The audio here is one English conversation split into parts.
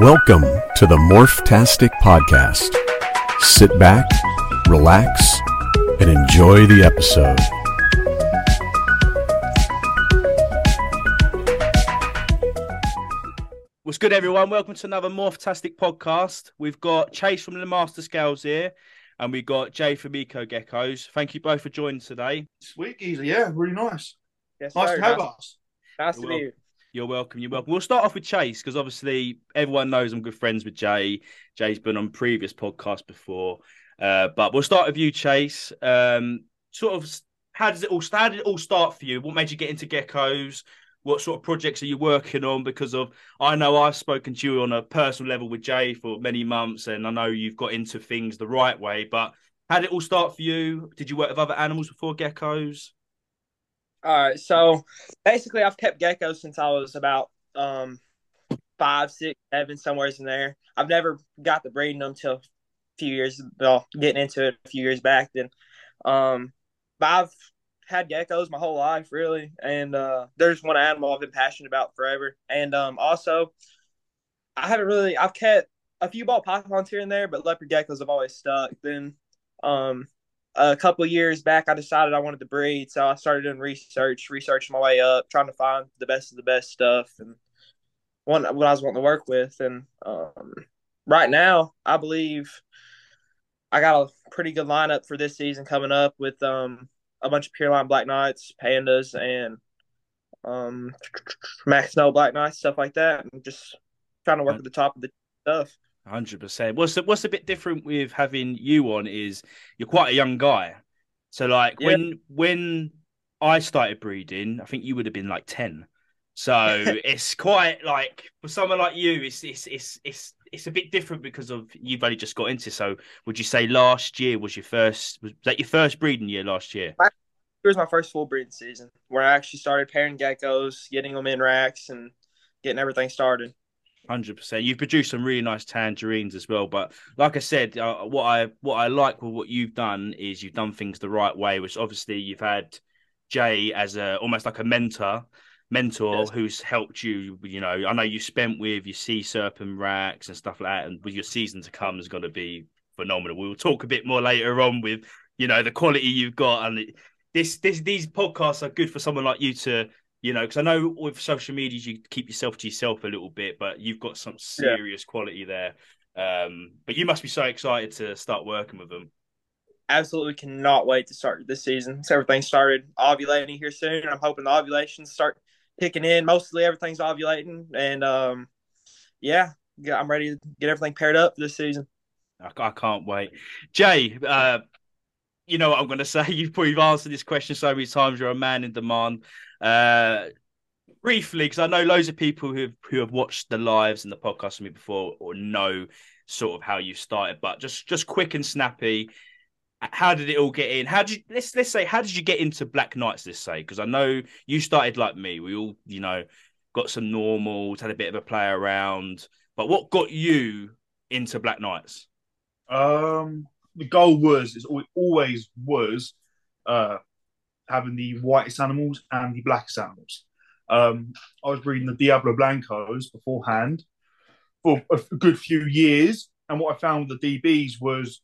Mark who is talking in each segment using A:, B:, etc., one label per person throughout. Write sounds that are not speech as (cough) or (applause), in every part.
A: Welcome to the Morphtastic Podcast. Sit back, relax, and enjoy the episode.
B: What's good, everyone? Welcome to another Morphtastic podcast. We've got Chase from LeMaster Scales here, and we've got Jay from Eco Geckos. Thank you both for joining today.
C: Sweet, easy, yeah, really nice.
D: Yes,
C: Nice
D: sir.
C: to have
D: nice,
C: us.
D: nice to
B: You're wel-
D: here.
B: You're welcome. You're welcome. We'll start off with Chase because obviously everyone knows I'm good friends with Jay. Jay's been on previous podcasts before, uh, but we'll start with you, Chase. Um, sort of, how does it all? Start? How did it all start for you? What made you get into geckos? What sort of projects are you working on? Because of, I know I've spoken to you on a personal level with Jay for many months, and I know you've got into things the right way. But how did it all start for you? Did you work with other animals before geckos?
D: All right, so basically, I've kept geckos since I was about um five, six, seven, somewhere in there. I've never got the breeding them till a few years, well, getting into it a few years back. Then, um, but I've had geckos my whole life, really, and uh, there's one animal I've been passionate about forever. And um, also, I haven't really, I've kept a few ball pythons here and there, but leopard geckos have always stuck. Then, um, a couple years back, I decided I wanted to breed, so I started doing research, researching my way up, trying to find the best of the best stuff and one what I was wanting to work with. And um, right now, I believe I got a pretty good lineup for this season coming up with um, a bunch of pure line black nights, pandas, and um, mack snow black nights, stuff like that, and just trying to work at the top of the stuff.
B: Hundred percent. What's what's a bit different with having you on is you're quite a young guy. So like
D: Yeah.
B: when when I started breeding, I think you would have been like ten. So (laughs) it's quite like for someone like you, it's it's it's it's it's a bit different because of you've only just got into. So would you say last year was your first was that your first breeding year last year?
D: It was my first full breeding season where I actually started pairing geckos, getting them in racks, and getting everything started.
B: Hundred percent. You've produced some really nice tangerines as well. But like I said, uh, what I what I like with what you've done is you've done things the right way. Which obviously you've had Jay as a almost like a mentor, mentor
D: Yes.
B: who's helped you. You know, I know you spent with your sea serpent racks and stuff like that, and with your season to come is going to be phenomenal. We'll talk a bit more later on with you know the quality you've got and it, this this these podcasts are good for someone like you to you know, because I know with social media you keep yourself to yourself a little bit, but you've got some serious quality there. Um, but you must be so excited to start working with them.
D: Absolutely cannot wait to start this season. So everything started ovulating here soon. I'm hoping the ovulations start kicking in. Mostly everything's ovulating, and um, yeah, yeah, I'm ready to get everything paired up for this season.
B: I, I can't wait. Jay, uh, you know what I'm going (laughs) to say. You've probably answered this question so many times. You're a man in demand. Uh, briefly, because I know loads of people who who have watched the lives and the podcast with me before or know sort of how you started, but just just quick and snappy. How did it all get in? How did you let's let's say how did you get into Black Nights? Let's say because I know you started like me. We all you know got some normals, had a bit of a play around. But what got you into Black Nights?
C: Um, the goal was, is always was, uh, having the whitest animals and the blackest animals. Um, I was breeding the Diablo Blancos beforehand for a good few years, and what I found with the DBs was,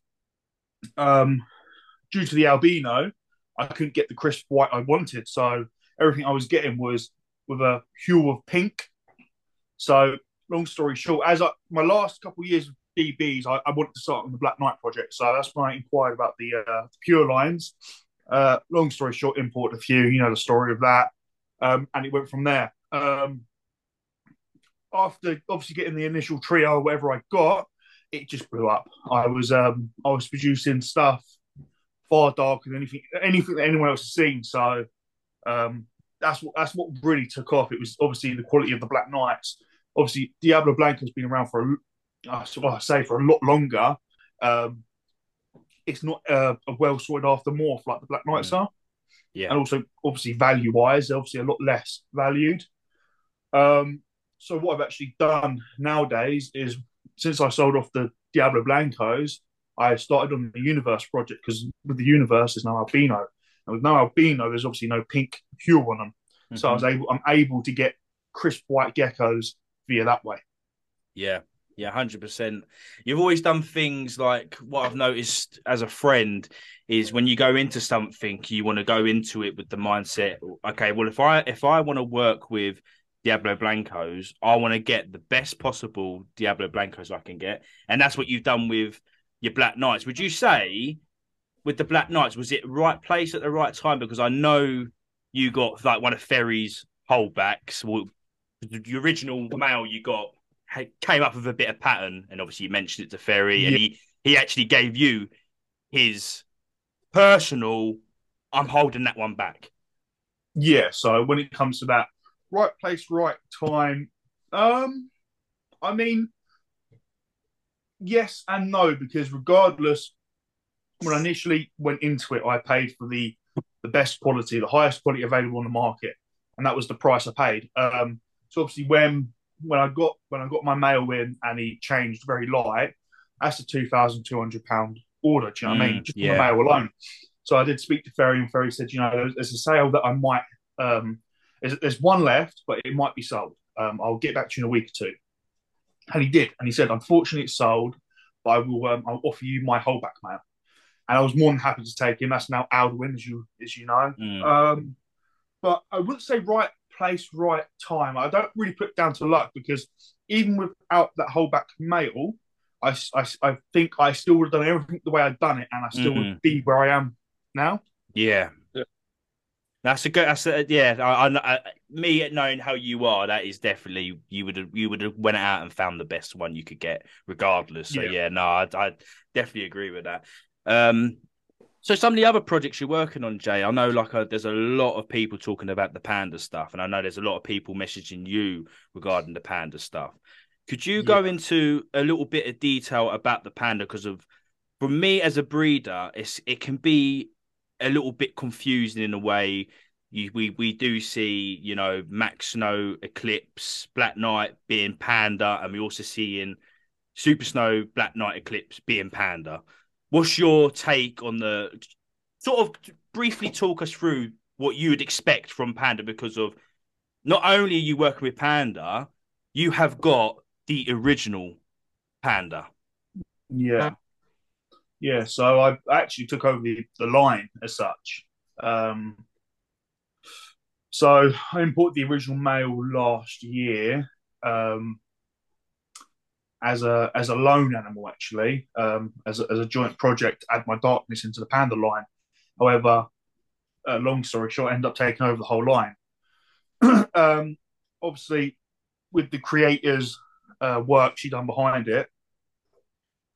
C: um, due to the albino, I couldn't get the crisp white I wanted, so everything I was getting was with a hue of pink. So, long story short, as I, my last couple of years DBs, I, I wanted to start on the Black Night project, so that's why I inquired about the, uh, the pure lines. Uh, long story short, imported a few. You know the story of that, um, and it went from there. Um, after obviously getting the initial trio, whatever I got, it just blew up. I was um, I was producing stuff far darker than anything anything that anyone else has seen. So um, that's what that's what really took off. It was obviously the quality of the Black Nights. Obviously, Diablo Blanco has been around for a, I say for a lot longer. Um, it's not uh, a well sorted after morph like the Black Nights are,
B: Yeah.
C: and also obviously value wise, they're obviously a lot less valued. Um, so what I've actually done nowadays is since I sold off the Diablo Blancos, I started on the Universe project because with the Universe there's no albino, and with no albino, there's obviously no pink hue on them. Mm-hmm. So I was able, I'm able to get crisp white geckos via that way.
B: Yeah, yeah, hundred percent. You've always done things like what I've noticed as a friend is when you go into something, you want to go into it with the mindset. Okay, well, if I if I want to work with Diablo Blancos, I want to get the best possible Diablo Blancos I can get, and that's what you've done with your Black Nights. Would you say with the Black Nights was it right place at the right time? Because I know you got like one of Ferry's holdbacks. Well, the original male you got came up with a bit of pattern, and obviously you mentioned it to Ferry, yeah. and he he actually gave you his personal. I'm holding that one back.
C: Yeah. So when it comes to that, right place, right time. Um, I mean, yes and no because regardless, when I initially went into it, I paid for the the best quality, the highest quality available on the market, and that was the price I paid. Um, so obviously when when I got when I got my mail in and he changed very light, that's a two thousand two hundred pound order. Do you know what I mean? Mm, Just yeah. the mail alone. So I did speak to Ferry, and Ferry said, you know, there's, there's a sale that I might. Um, there's, there's, one left, but it might be sold. Um, I'll get back to you in a week or two. And he did, and he said, unfortunately, it's sold, but I will. Um, I'll offer you my whole back mail. And I was more than happy to take him. That's now Alduin, as you as you know. Mm. Um, but I wouldn't say right place, right time. I don't really put down to luck because even without that holdback mail, I, I, I think I still would have done everything the way I'd done it, and I still mm-hmm. would be where I am now.
B: Yeah. yeah. That's a good. That's a, yeah. I, I, I, me knowing how you are, that is definitely you would have you would have went out and found the best one you could get, regardless. So yeah, yeah no, I, I definitely agree with that. Um, so some of the other projects you're working on, Jay, I know like uh, there's a lot of people talking about the panda stuff, and I know there's a lot of people messaging you regarding the panda stuff. Could you yeah. go into a little bit of detail about the panda? Because of for me as a breeder, it's it can be a little bit confusing in a way. You, we we do see you know Mack Snow, Eclipse, Black Night being panda, and we also see in Super Snow, Black Night, Eclipse being panda. What's your take on the sort of briefly talk us through what you would expect from Panda because of not only are you working with Panda, you have got the original Panda.
C: Yeah. Yeah, so I actually took over the, the line as such. Um, so I imported the original male last year. Um, as a as a lone animal actually um, as, a, as a joint project add my darkness into the panda line. However uh, long story short I end up taking over the whole line. (clears throat) Um, obviously with the creators uh, work she done behind it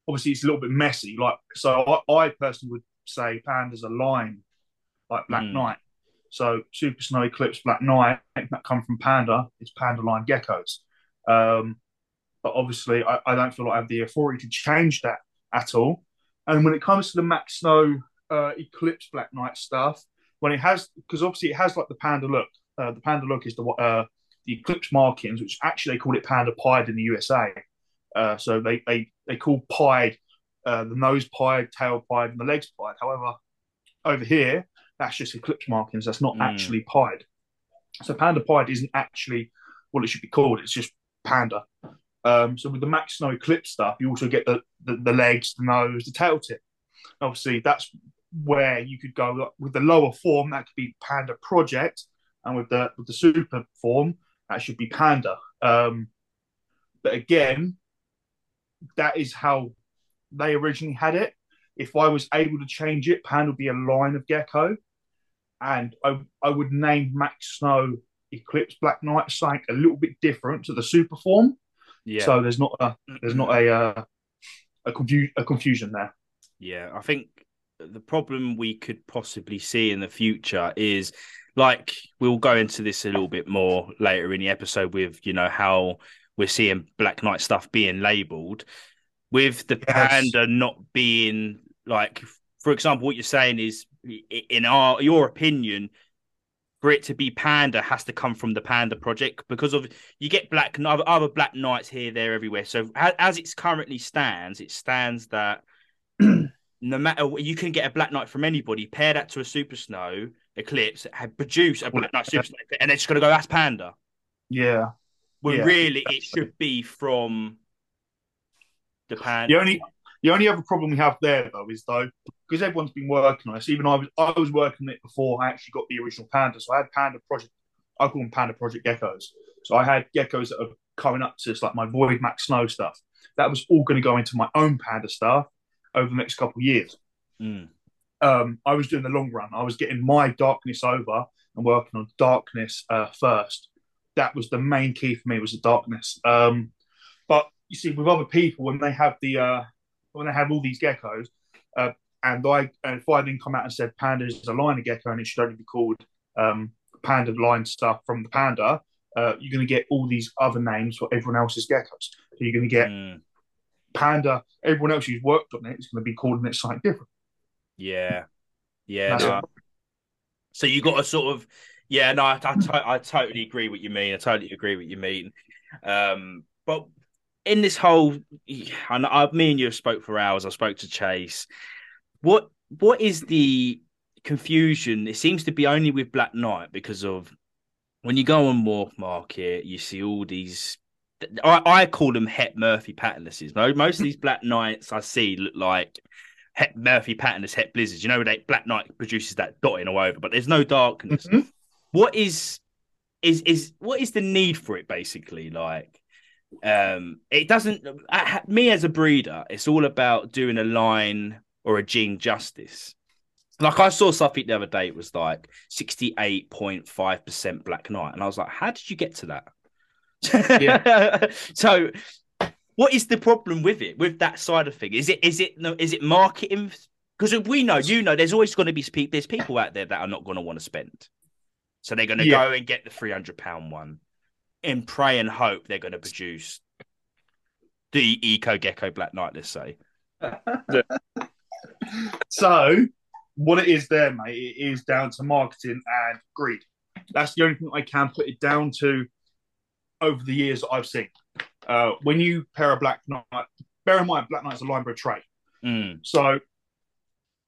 C: obviously it's a little bit messy. Like so I, I personally would say panda's a line like black mm. knight. So super snow eclipse black night that come from panda it's panda line geckos. Um, but obviously, I, I, don't feel like I have the authority to change that at all. And when it comes to the Mack Snow uh, Eclipse Black Night stuff, when it has, because obviously it has like the panda look. Uh, the panda look is the uh, the Eclipse markings, which actually they call it panda pied in the USA. Uh, so they they they call pied uh, the nose pied, tail pied, and the legs pied. However, over here, that's just Eclipse markings. That's not mm. actually pied. So panda pied isn't actually what it should be called. It's just panda. Um, so with the Mack Snow Eclipse stuff, you also get the, the, the legs, the nose, the tail tip. Obviously, that's where you could go with the lower form. That could be Panda Project, and with the with the super form, that should be Panda. Um, but again, that is how they originally had it. If I was able to change it, Panda would be a line of gecko, and I I would name Mack Snow Eclipse Black Night something a little bit different to the super form yeah. So there's not a there's not a uh, a, confu- a confusion there.
B: Yeah, I think the problem we could possibly see in the future is like we'll go into this a little bit more later in the episode with you know how we're seeing Black Night stuff being labeled with the yes. panda not being like for example what you're saying is in our your opinion for it to be panda has to come from the panda project because of you get black other black nights here there everywhere so as it currently stands it stands that (clears throat) no matter you can get a black night from anybody pair that to a super snow Eclipse had produced a Black Night Super Snake, and they're just going to go that's Panda.
C: Yeah.
B: When
C: Yeah.
B: really it should be from the Panda.
C: The only the only other problem we have there though is though because everyone's been working on this. Even I was I was working on it before I actually got the original Panda. So I had Panda Project. I call them Panda Project geckos. So I had geckos that are coming up to this, like my Void Mack Snow stuff. That was all going to go into my own Panda stuff over the next couple of years.
B: Mm.
C: um, I was doing the long run. I was getting my darkness over and working on darkness uh, first. That was the main key for me was the darkness. Um, but you see, with other people, when they have the uh, when they have all these geckos, uh, and I and if I didn't come out and said panda is a line of gecko and it should only be called um, panda line stuff from the panda, uh, you're going to get all these other names for everyone else's geckos. So you're going to get
B: Mm.
C: panda. Everyone else who's worked on it is going to be calling it something different.
B: Yeah, yeah. No. So you got to sort of, yeah. No, I, I, to- I totally agree what you mean. I totally agree what you mean. Um, but in this whole, and I, me and you have spoke for hours. I spoke to Chase. What what is the confusion? It seems to be only with Black Night because of when you go on Morph Market, you see all these. I, I call them Het Murphy patternlesses. Mo- Most of these Black Nights I see look like Het Murphy patternless Het Blizzards. You know, they Black Night produces that dotting all over, but there's no darkness.
C: Mhm.
B: What is is is what is the need for it basically? Like, um, it doesn't. I, me as a breeder, it's all about doing a line or a gene justice. Like I saw something the other day, it was like 68.5% Black Night. And I was like, how did you get to that? (laughs) so what is the problem with it, with that side of thing? Is it is it no is it marketing? Because we know, you know, there's always going to be there's people out there that are not going to want to spend. So they're going to
C: Yeah.
B: go and get the 300 pound one and pray and hope they're going to produce the Eco Gecko Black Night, let's say. (laughs)
C: So, what it is there, mate, it is down to marketing and greed. That's the only thing I can put it down to over the years that I've seen. Uh, when you pair a Black Night, bear in mind, Black Night's a line bred trait.
B: Mm,
C: So,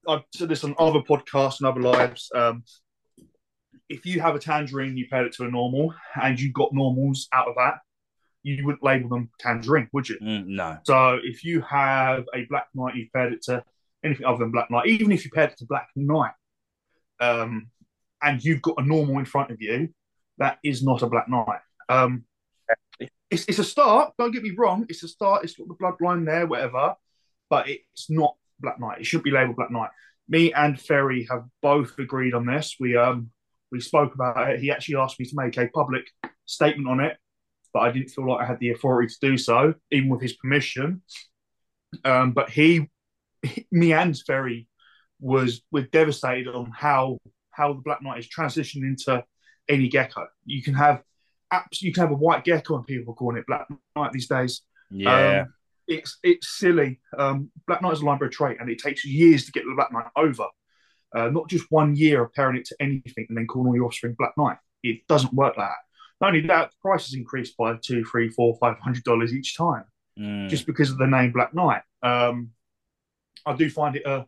C: I've said this on other podcasts and other lives. Um, if you have a tangerine, you paired it to a normal, and you got normals out of that, you wouldn't label them tangerine, would you?
B: mm, no.
C: So if you have a Black Night, you've paired it to anything other than Black Night, even if you paired it to Black Night, um, and you've got a normal in front of you, that is not a Black Night. Um, it's, it's a start. Don't get me wrong. It's a start. It's got the bloodline there, whatever, but it's not Black Night. It shouldn't be labeled Black Night. Me and Ferry have both agreed on this. We um we spoke about it. He actually asked me to make a public statement on it, but I didn't feel like I had the authority to do so, even with his permission. Um, but he, (laughs) me and Ferry, was were devastated on how how the Black Night is transitioned into any gecko. You can have abs- you can have a white gecko, and people are calling it Black Night these days.
B: Yeah.
C: Um, it's it's silly. Um, Black Night is a bred trait, and it takes years to get the Black Night over. Uh, not just one year of pairing it to anything and then calling all your offspring Black Night. It doesn't work like that. Not only that, the price has increased by two, three, four, five hundred dollars each time
B: Mm.
C: just because of the name Black Night. Um, I do find it a,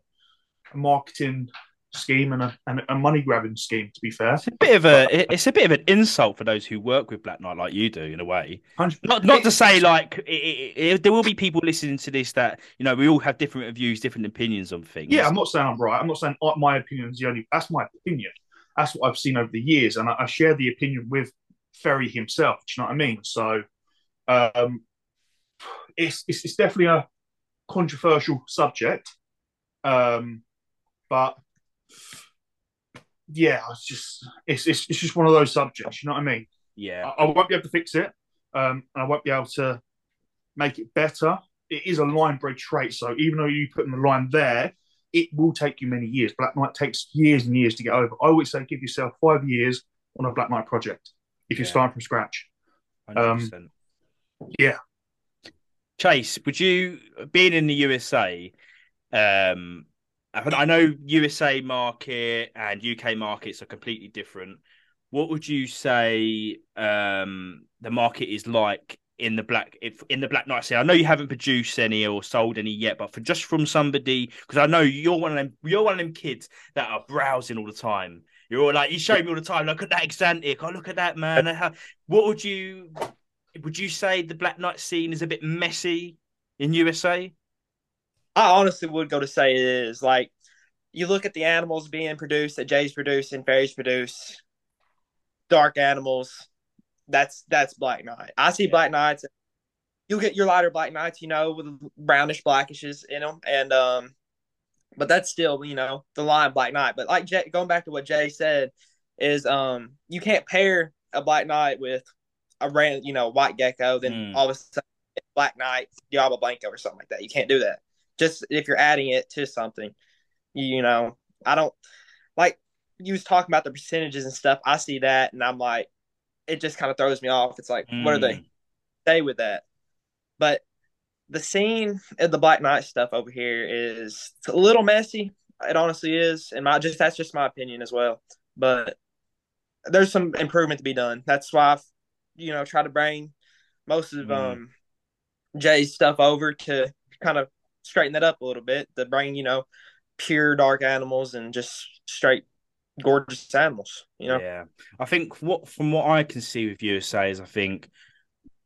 C: a marketing scheme and a, and a money grabbing scheme. To be fair,
B: It's a bit of a it- it's a bit of an insult for those who work with Black Night like you do in a way.
C: Hundred-
B: Not not to say like it, it, it- there will be people listening to this that you know we all have different views, different opinions on things.
C: Yeah, I'm not saying I'm right. I'm not saying uh, my opinion is the only. That's my opinion. That's what I've seen over the years, and I, I share the opinion with Ferry himself. Do you know what I mean? So, um, it's it's, it's definitely a controversial subject, um, but yeah, it's just it's, it's it's just one of those subjects. You know what I mean?
B: yeah,
C: I, I won't be able to fix it, um, and I won't be able to make it better. It is a line bred trait, so even though you put in the line there, it will take you many years. Black Night takes years and years to get over. I always say give yourself five years on a Black Night project if you're starting from scratch.
B: 100%.
C: Yeah.
B: Chase, would you being in the USA? Um, I I know USA market and UK markets are completely different. What would you say um, the market is like in the black if in the Black Night scene? I know you haven't produced any or sold any yet, but for just from somebody because I know you're one of them you're one of them kids that are browsing all the time. You're all like, you show me all the time. Look at that Axanthic. Oh, look at that man. What would you would you say the Black Night scene is a bit messy in USA?
D: I honestly would go to say it is. Like, you look at the animals being produced that Jay's producing, Ferry's produce, dark animals. That's that's Black Night. I see yeah. Black Nights. You'll get your lighter Black Nights, you know, with brownish blackishes in them, and um, but that's still you know the line Black Night. But like Jay, going back to what Jay said, is um, you can't pair a Black Night with a random you know white gecko, then mm. all of a sudden Black Night, Diablo Blanco, or something like that. You can't do that. Just if you're adding it to something, you know, I don't like you was talking about the percentages and stuff. I see that and I'm like, it just kind of throws me off. It's like, mm. what are they? Stay with that. But the scene of the Black Night stuff over here is a little messy. It honestly is, and my just that's just my opinion as well. But there's some improvement to be done. That's why I've you know try to bring most of mm. um Jay's stuff over to kind of straighten that up a little bit. To bring you know pure dark animals and just straight gorgeous animals. You know.
B: Yeah, I think what from what I can see with USA is I think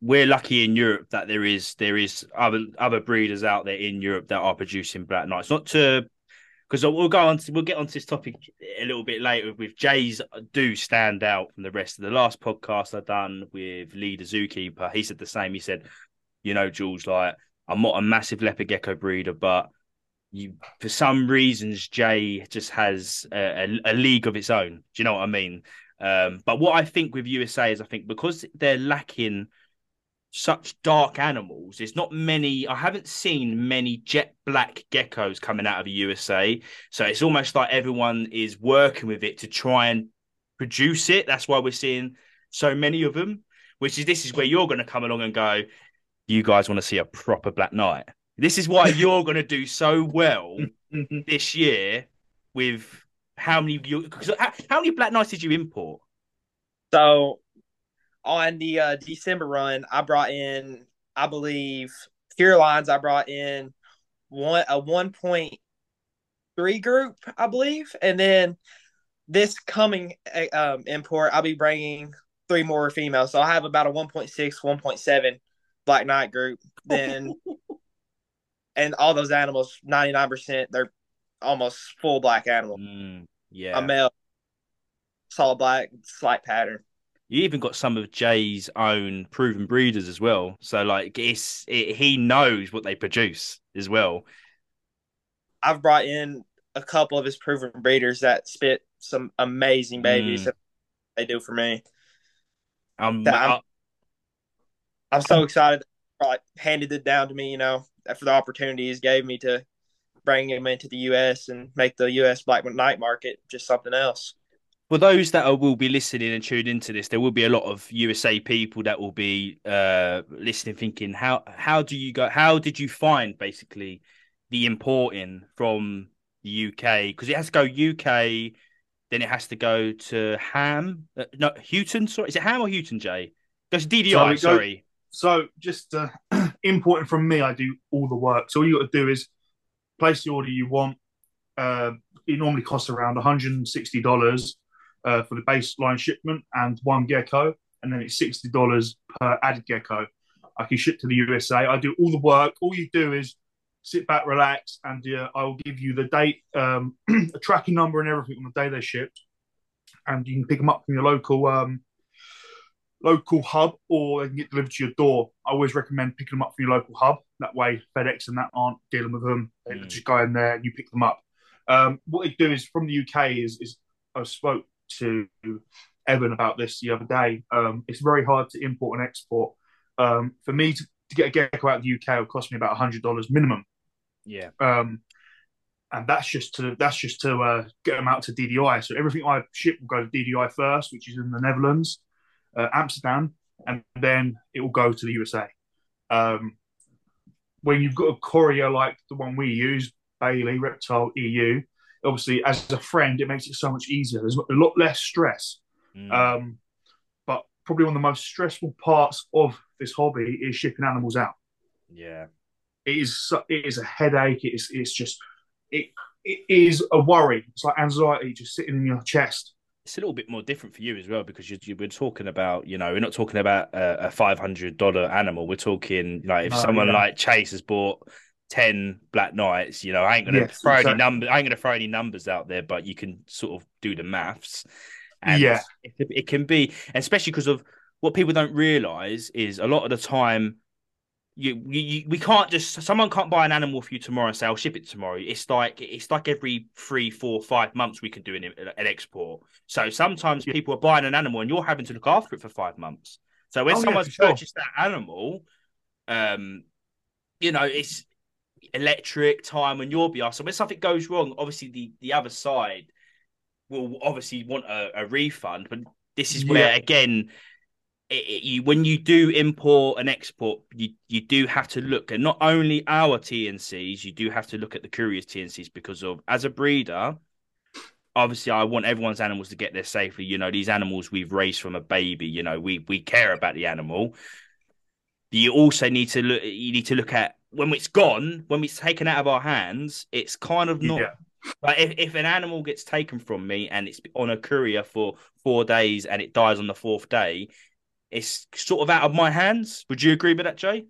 B: we're lucky in Europe that there is there is other other breeders out there in Europe that are producing black nights. Not to because we'll go on to, we'll get onto this topic a little bit later with Jays do stand out from the rest of the last podcast I done with the zookeeper. He said the same. He said, you know, George, like I'm not a massive leopard gecko breeder, but you for some reasons Jay just has a, a, a, league of its own. Do you know what I mean? Um, but what I think with USA is I think because they're lacking such dark animals, there's not many. I haven't seen many jet black geckos coming out of the USA. So it's almost like everyone is working with it to try and produce it. That's why we're seeing so many of them. Which is this is where you're going to come along and go. You guys want to see a proper Black Night? This is why you're going to do so well (laughs) this year with how many you how, how many Black Nights did you import?
D: So on the uh, December run, I brought in, I believe, Pure Lines. I brought in one a one point three group, I believe, and then this coming uh, um, import, I'll be bringing three more females. So I have about a 1.6, 1.7 Black Night group. Then (laughs) and all those animals, ninety nine percent, they're almost full black animal.
B: Mm, yeah,
D: a male, solid black, slight pattern.
B: You even got some of Jay's own proven breeders as well. So like, it's it, he knows what they produce as well.
D: I've brought in a couple of his proven breeders that spit some amazing babies mm. that they do for me.
B: Um, I'm,
D: so excited. Like, handed it down to me, you know, for the opportunities gave me to bring him into the U.S. and make the U.S. Black Night market just something else.
B: For those that are, will be listening and tuned into this, there will be a lot of USA people that will be uh, listening, thinking, "How how do you go? How did you find basically the importing from the UK? Because it has to go UK, then it has to go to Hamm, uh, no Houten. Sorry, is it Hamm or Houten? Jay goes to DDI. Sorry, sorry.
C: So just uh, (clears throat) importing from me, I do all the work. So all you got to do is place the order you want. Uh, it normally costs around $160 uh, for the baseline shipment and one gecko, and then it's $60 per added gecko. I can ship to the USA. I do all the work. All you do is sit back, relax, and uh, I will give you the date, um, (clears throat) a tracking number, and everything on the day they're shipped. And you can pick them up from your local um, local hub or they can get delivered to your door. I always recommend picking them up from your local hub. That way, FedEx and that aren't dealing with them. They mm. just go in there and you pick them up. Um, what they do is from the UK is, is I spoke to Evan about this the other day. Um, it's very hard to import and export. Um, for me to, to, get a gecko out of the UK, it will cost me about hundred dollars minimum.
B: Yeah.
C: Um, and that's just to that's just to uh, get them out to DDI. So everything I ship will go to DDI first, which is in the Netherlands uh, Amsterdam, and then it will go to the USA. Um, when you've got a courier like the one we use, Bailey Reptile EU, obviously as a friend, it makes it so much easier. There's a lot less stress. Mm. Um, but probably one of the most stressful parts of this hobby is shipping animals out.
B: Yeah,
C: it is. It is a headache. It's. It's just. It. It is a worry. It's like anxiety just sitting in your chest
B: it's a little bit more different for you as well because you, you we're talking about you know we're not talking about a, a five hundred dollar animal. We're talking like if
C: No,
B: someone
C: yeah.
B: like Chase has bought ten black nights, you know, I ain't gonna
C: Yes,
B: throw any numbers. I ain't gonna throw any numbers out there, but you can sort of do the maths. And
C: Yeah.
B: it, it can be, especially because of what people don't realize is a lot of the time you, you, we can't just someone can't buy an animal for you tomorrow and say I'll ship it tomorrow. It's like it's like every three, four, five months we can do an, an export. So sometimes
C: Yeah.
B: people are buying an animal and you're having to look after it for five months. So when
C: Oh, yeah,
B: someone's
C: for sure.
B: purchased that animal, um, you know it's electric time on your behalf. So when something goes wrong, obviously the the other side will obviously want a, a refund. But this is where
C: Yeah.
B: again it, you when you do import and export, you you do have to look at not only our TNCs, you do have to look at the courier's TNCs because of as a breeder. Obviously, I want everyone's animals to get there safely. You know, these animals we've raised from a baby. You know, we we care about the animal. You also need to look. You need to look at when it's gone, when it's taken out of our hands. It's kind of not
C: Yeah.
B: like if, if an animal gets taken from me and it's on a courier for four days and it dies on the fourth day, it's sort of out of my hands. Would you agree with that, Jay?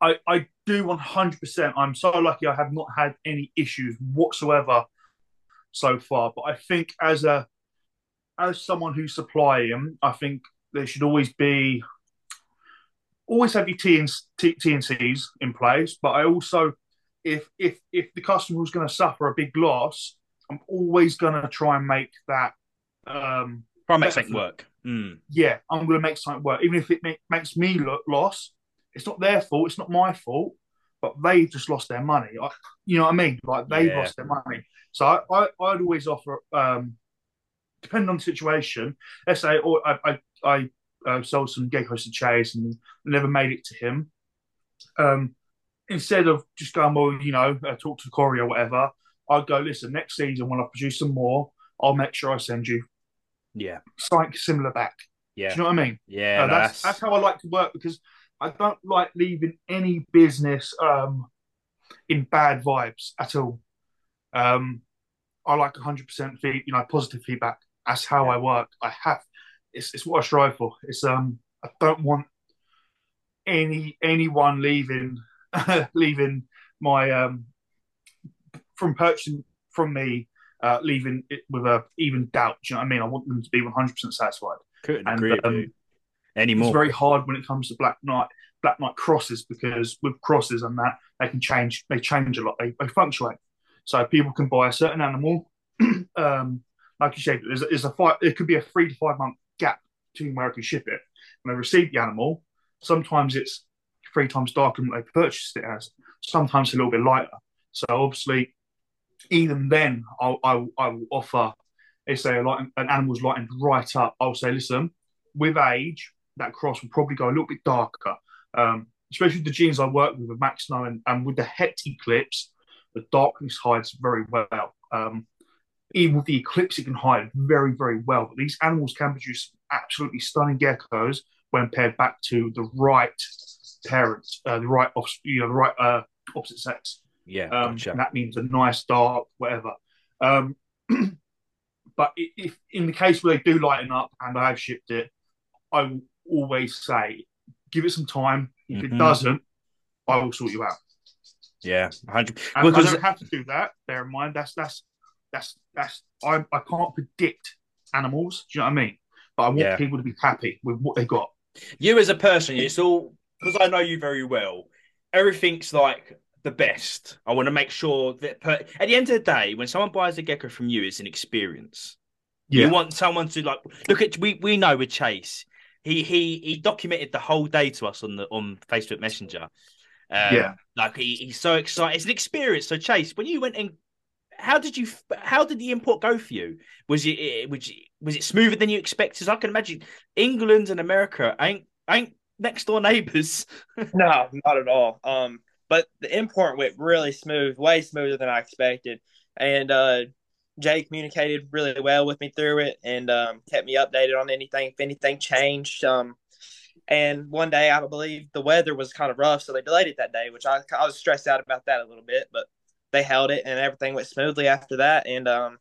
C: I, I do 100%. I'm so lucky I have not had any issues whatsoever so far. But I think as a as someone who's supplying, I think there should always be always have your TNC, T, TNCs in place. But I also, if if if the customer was going to suffer a big loss, I'm always going to try and make that. Um,
B: Try and make something work. Mm.
C: yeah, I'm going to make something work, even if it make, makes me look loss. It's not their fault. It's not my fault. But they just lost their money. I, you know what I mean? Like they
B: Yeah.
C: lost their money. So I, I, I'd always offer, um, depending on the situation. Let's say, or I, I, I uh, sold some to Chase and never made it to him. Um, instead of just going, well, you know, uh, talk to Corey or whatever, I'd go, listen, next season when I produce some more, I'll make sure I send you
B: Yeah,
C: something similar back.
B: yeah,
C: Do you know what I mean?
B: yeah.
C: Uh, that's, that's how I like to work because I don't like leaving any business um, in bad vibes at all. Um, I like 100% feed, you know, positive feedback. That's how I work. I have, it's, it's what I strive for. It's um, I don't want any anyone leaving (laughs) leaving my um from purchasing from me uh leaving it with a even doubt. Do you know what I mean? I want them to be 100% satisfied.
B: Couldn't
C: and,
B: agree with
C: um,
B: you anymore.
C: it's very hard when it comes to black night black night crosses because with crosses and that they can change they change a lot. They, they fluctuate. So people can buy a certain animal. (clears throat) Um like you said there's, there's a five it could be a three to five month gap between where I can ship it. When they receive the animal sometimes it's three times darker than what they purchased it as. Sometimes a little bit lighter. So obviously even then I'll, I'll, I will offer let's say an animal's lightened right up I'll say listen with age that cross will probably go a little bit darker. Um, especially the genes I work with, with Mack Snow and, and with the Het Eclipse, the darkness hides very well. Um, even with the Eclipse, it can hide very, very well. But these animals can produce absolutely stunning geckos when paired back to the right parent, uh, the right, you know, the right uh, opposite sex.
B: Yeah,
C: Um,
B: gotcha.
C: that means a nice dark, whatever. Um, (clears throat) but if in the case where they do lighten up and I have shipped it, I will always say, give it some time. If
B: Mhm.
C: it doesn't, I will sort you out.
B: yeah, hundred.
C: And
B: Because
C: I don't have to do that. Bear in mind, that's that's that's that's I I can't predict animals. Do you know what I mean? But I want
B: Yeah.
C: people to be happy with what they got.
B: you as a person, it's all because I know you very well. Everything's like the best. I want to make sure that per, at the end of the day, when someone buys a gecko from you, it's an experience. You want someone to like look at. We we know with Chase, he he he documented the whole day to us on the on Facebook Messenger. Um,
C: Yeah.
B: like he, he's so excited. It's an experience. So Chase, when you went in, how did you? How did the import go for you? Was it was it, was it smoother than you expected? As I can imagine England and America ain't ain't next door neighbors. (laughs)
D: No, not at all. Um, but the import went really smooth, way smoother than I expected. And uh, Jay communicated really well with me through it and um, kept me updated on anything if anything changed. Um, and one day, I believe the weather was kind of rough, so they delayed it that day, which I, I was stressed out about that a little bit. But they held it, and everything went smoothly after that. And um,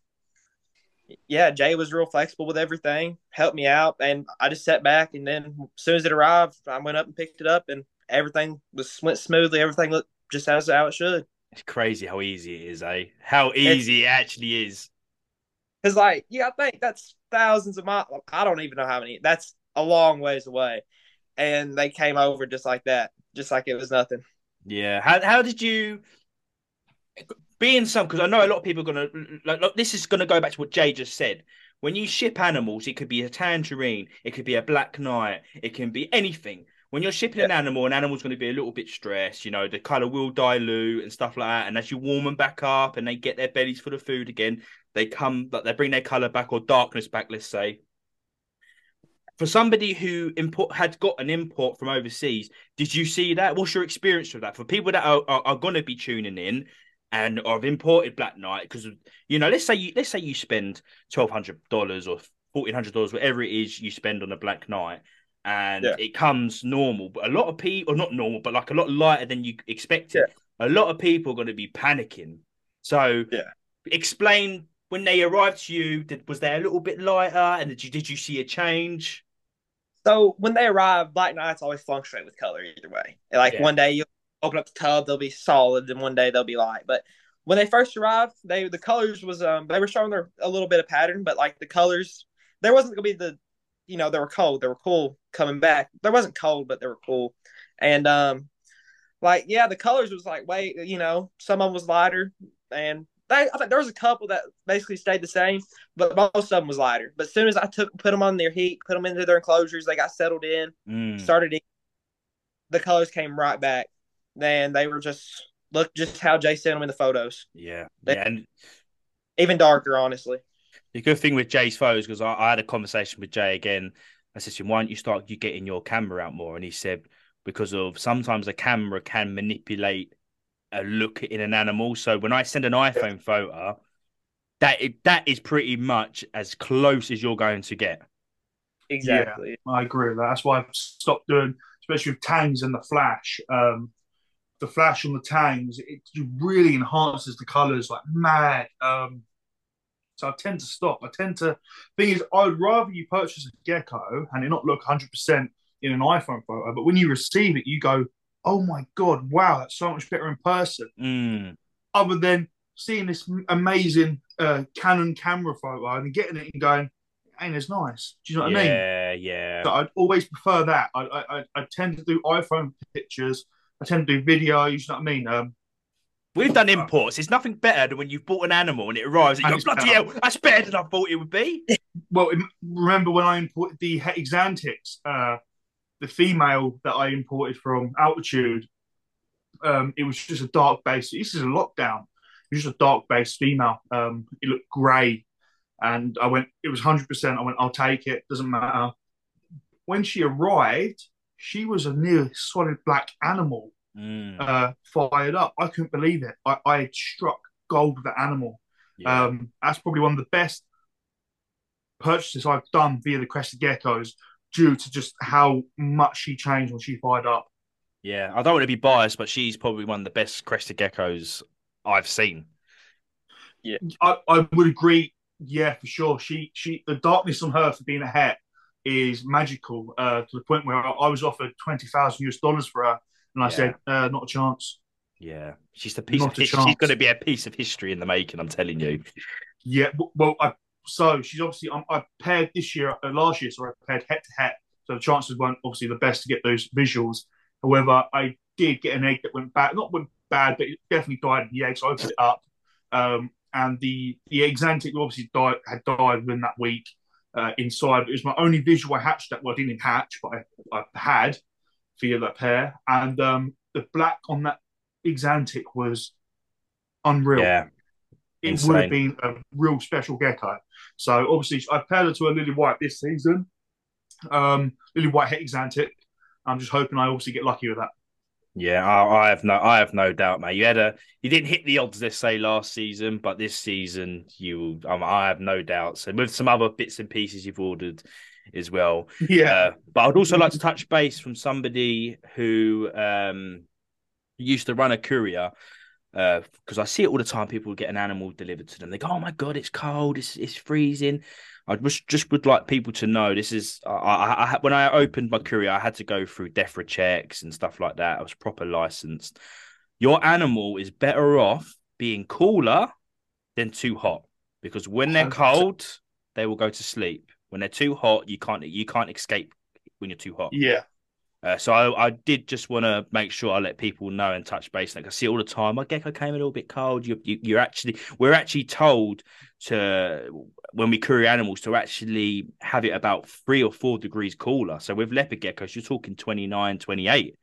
D: yeah, Jay was real flexible with everything, helped me out, and I just sat back. And then as soon as it arrived, I went up and picked it up, and everything was went smoothly. Everything looked just as how it should.
B: It's crazy how easy it is, eh? How easy it's, it actually is.
D: Because, like, yeah, I think that's thousands of miles. I don't even know how many. That's a long ways away, and they came over just like that, just like it was nothing.
B: Yeah. How how did you? being some because I know a lot of people are gonna like, look, this is gonna go back to what Jay just said. When you ship animals, it could be a tangerine, it could be a black night, it can be anything. When you're shipping yeah. an animal, an animal's going to be a little bit stressed. You know, the color will dilute and stuff like that. And as you warm them back up and they get their bellies full of food again, they come, but they bring their color back or darkness back. Let's say. For somebody who import had got an import from overseas, did you see that? What's your experience with that? For people that are, are, are going to be tuning in, and have imported Black Night because you know, let's say you let's say you spend twelve hundred dollars or fourteen hundred dollars, whatever it is you spend on a Black Night, and yeah. it comes normal. But a lot of people, or not normal, but like a lot lighter than you expected. Yeah. A lot of people are going to be panicking. So,
D: yeah,
B: explain when they arrived to you. Did, was there a little bit lighter, and did you did you see a change?
D: So when they arrive, Black Nights always fluctuate with color either way. Like yeah. one day you open up the tub, they'll be solid, and one day they'll be light. But when they first arrived, they the colors was um they were showing their a little bit of pattern, but like the colors, there wasn't gonna be the you know they were cold, they were cool coming back. There wasn't cold, but they were cool, and um like yeah, the colors was like wait, you know, some of them was lighter, and they, I think there was a couple that basically stayed the same, but most of them was lighter. But as soon as I took put them on their heat, put them into their enclosures, they got settled in,
B: mm.
D: started. Eating, the colors came right back, then they were just look just how Jay sent them in the photos.
B: Yeah, they, yeah, and
D: even darker, honestly.
B: The good thing with Jay's photos because I, I, had a conversation with Jay again. I said to him, "Why don't you start you getting your camera out more?" And he said, "Because of sometimes a camera can manipulate a look in an animal. So when I send an iPhone photo, that that is pretty much as close as you're going to get."
D: Exactly.
C: Yeah, I agree with that. That's why I've stopped doing, especially with tangs and the flash. Um, the flash on the tangs, it really enhances the colours like mad. Um, so I tend to stop. I tend to thing is I'd rather you purchase a gecko and it not look 100 percent in an iPhone photo, but when you receive it, you go, "Oh my god, wow, that's so much better in person."
B: Mm.
C: Other than seeing this amazing uh, Canon camera photo and getting it and going, ain't as nice. Do you know what
B: yeah,
C: I mean?
B: Yeah, yeah.
C: So I'd always prefer that. I, I I tend to do iPhone pictures I tend to do videos. You know what I mean? Um,
B: We've done imports. It's nothing better than when you've bought an animal and it arrives and you go, bloody hell, that's better than I thought it would be. (laughs)
C: well, remember when I imported the Hexantics, uh, the female that I imported from Altitude, um, it was just a dark base. This is a lockdown. It was just a dark base female. Um, it looked grey. And I went, it was 100%. I went, I'll take it. Doesn't matter. When she arrived, she was a near solid black animal
B: mm.
C: uh, fired up. I couldn't believe it. I, I had struck gold with the animal. Yeah. Um, that's probably one of the best purchases I've done via the Crested Geckos due to just how much she changed when she fired up.
B: Yeah, I don't want to be biased, but she's probably one of the best Crested Geckos I've seen.
C: Yeah, I, I would agree. Yeah, for sure. She she the darkness on her for being a het is magical uh, to the point where I was offered twenty thousand US dollars for her, and I yeah. said, uh, "Not a chance."
B: Yeah, she's the piece Not of history. She's going to be a piece of history in the making. I'm telling you.
C: Yeah, well, I, so she's obviously um, I paired this year, uh, last year, so I paired head to head. so the chances weren't obviously the best to get those visuals. However, I did get an egg that went bad, not went bad, but it definitely died in the egg. So I opened it up, um, and the the Axanthic obviously died had died within that week uh, inside. It was my only visual I hatched that. Well, I didn't hatch, but I, I had via that pair. And um, the black on that Axanthic was unreal.
B: Yeah.
C: It Insane. would have been a real special gecko. So obviously, I paired her to a Lily White this season. Um, Lily White het Axanthic. I'm just hoping I obviously get lucky with that.
B: Yeah, I, I, have no, I have no doubt, mate. You had a, you didn't hit the odds, let's say, last season, but this season, you, um, I have no doubts, and with some other bits and pieces you've ordered as well.
C: Yeah, uh,
B: but I'd also like to touch base from somebody who um used to run a courier. because uh, I see it all the time. People get an animal delivered to them. They go, "Oh my god, it's cold. It's it's freezing." I just just would like people to know this is I, I, I when I opened my courier, I had to go through DEFRA checks and stuff like that. I was proper licensed. Your animal is better off being cooler than too hot because when they're cold, they will go to sleep. When they're too hot, you can't you can't escape when you're too hot.
C: Yeah.
B: Uh, so I, I, did just want to make sure I let people know and touch base. Like I see all the time, my gecko came a little bit cold. You, you, you're actually, we're actually told to when we curry animals to actually have it about three or four degrees cooler. So with leopard geckos, you're talking 29, 28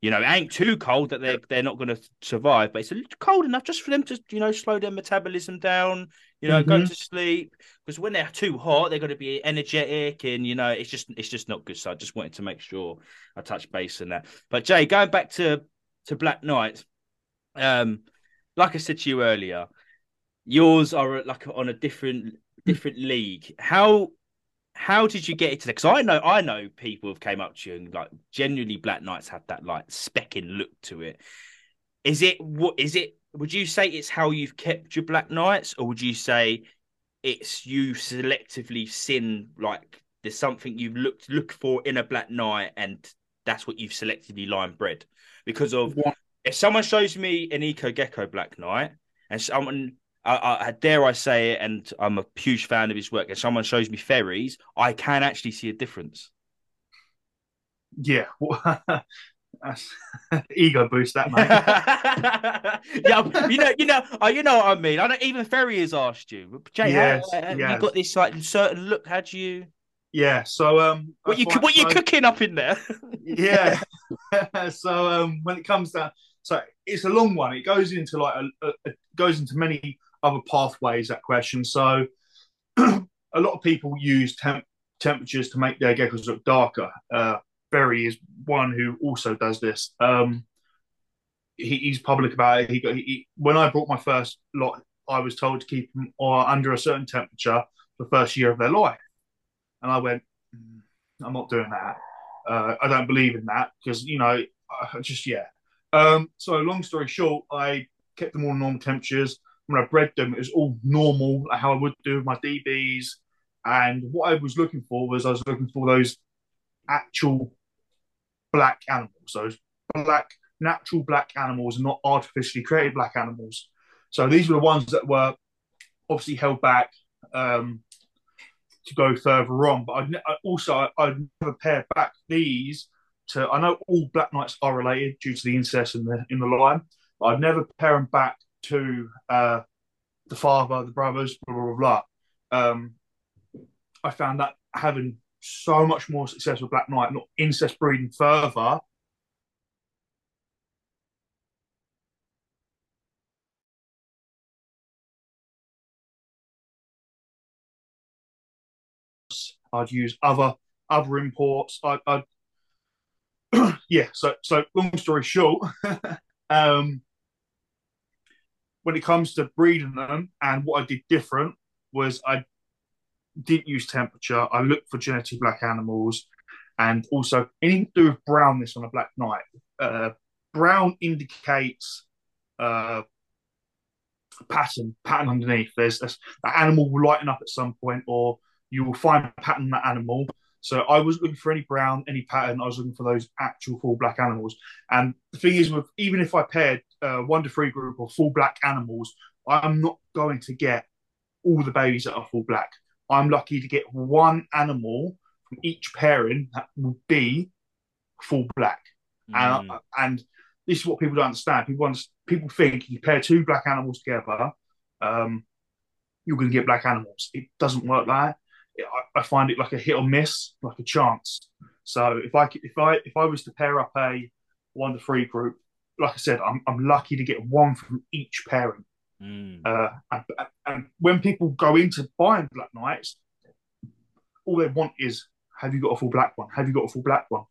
B: you know, it ain't too cold that they're they're not going to survive, but it's a little cold enough just for them to you know slow their metabolism down, you know, mm-hmm. go to sleep. Because when they're too hot, they're going to be energetic, and you know, it's just it's just not good. So I just wanted to make sure I touch base on that. But Jay, going back to to Black Night, um, like I said to you earlier, yours are like on a different different league. How how did you get into that? Because I know I know people have came up to you and like genuinely Black Nights have that like specking look to it. Is it what is it? Would you say it's how you've kept your Black Nights, or would you say it's you selectively seen like there's something you've looked look for in a Black Night, and that's what you've selectively line bred? Because of what? if someone shows me an Eco Gecko Black Night and someone I, I, dare I say it, and I'm a huge fan of his work. If someone shows me Ferry's, I can actually see a difference.
C: Yeah, (laughs) (laughs) ego boost that man. (laughs)
B: yeah, you know, you know, oh, you know what I mean. I don't even Ferry has asked you, Jay. Yes, how, yes. you got this like certain look. How do you?
C: Yeah, so um,
B: what you what you cooking up in there?
C: yeah, so um, when it comes down, so it's a long one. It goes into like a, a, a goes into many other pathways that question. So (clears throat) a lot of people use temp- temperatures to make their geckos look darker. Uh, Ferry is one who also does this. Um, he, he's public about it. He, got, he, when I brought my first lot, I was told to keep them under a certain temperature for the first year of their life, and I went, mm, I'm not doing that. Uh, I don't believe in that because you know, I just yeah. Um, so long story short, I kept them all normal temperatures when I bred them, it was all normal, like how I would do with my DBs. And what I was looking for was I was looking for those actual black animals, those black, natural black animals, not artificially created black animals. So these were the ones that were obviously held back um, to go further on. But I'd ne- also I'd never pair back these to. I know all black nights are related due to the incest in the in the line, but I'd never pair them back to uh, the father, the brothers, blah blah blah. Um, I found that having so much more success with Black Night, not incest breeding further. I'd use other other imports. I, I'd (clears throat) yeah. So so long story short, (laughs) um, when it comes to breeding them, and what I did different was I didn't use temperature. I looked for genetically black animals, and also anything to do with brownness on a black night. Uh, brown indicates uh, pattern, pattern underneath. There's the animal will lighten up at some point, or you will find a pattern in that animal. So I was looking for any brown, any pattern. I was looking for those actual full black animals. And the thing is, with even if I paired uh, one to three group of full black animals, I'm not going to get all the babies that are full black. I'm lucky to get one animal from each pairing that will be full black. Mm. And and this is what people don't understand. People people think you pair two black animals together, um, you're going to get black animals. It doesn't work like that. I, I find it like a hit or miss, like a chance. So if I if I if I was to pair up a one to three group, like I said, I'm I'm lucky to get one from each parent. Mm. Uh, and, and, when people go into buying Black Nights, all they want is, have you got a full black one? Have you got a full black one?